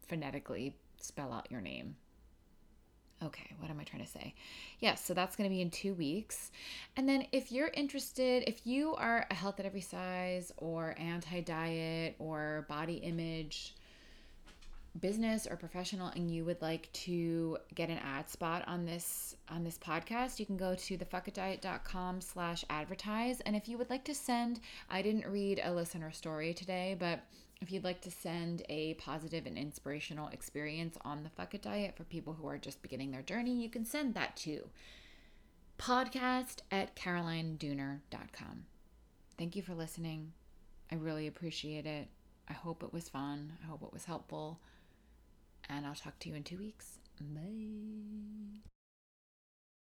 phonetically spell out your name. Okay, what am I trying to say? Yes, so that's going to be in two weeks. And then if you're interested, if you are a health at every size or anti diet or body image business or professional and you would like to get an ad spot on this on this podcast you can go to thefuckitdiet.com slash advertise. And if you would like to send i didn't read a listener story today but if you'd like to send a positive and inspirational experience on the fuck it diet for people who are just beginning their journey you can send that to podcast at carolinedooner.com thank you for listening. I really appreciate it. I hope it was fun. I hope it was helpful and I'll talk to you in two weeks. Bye.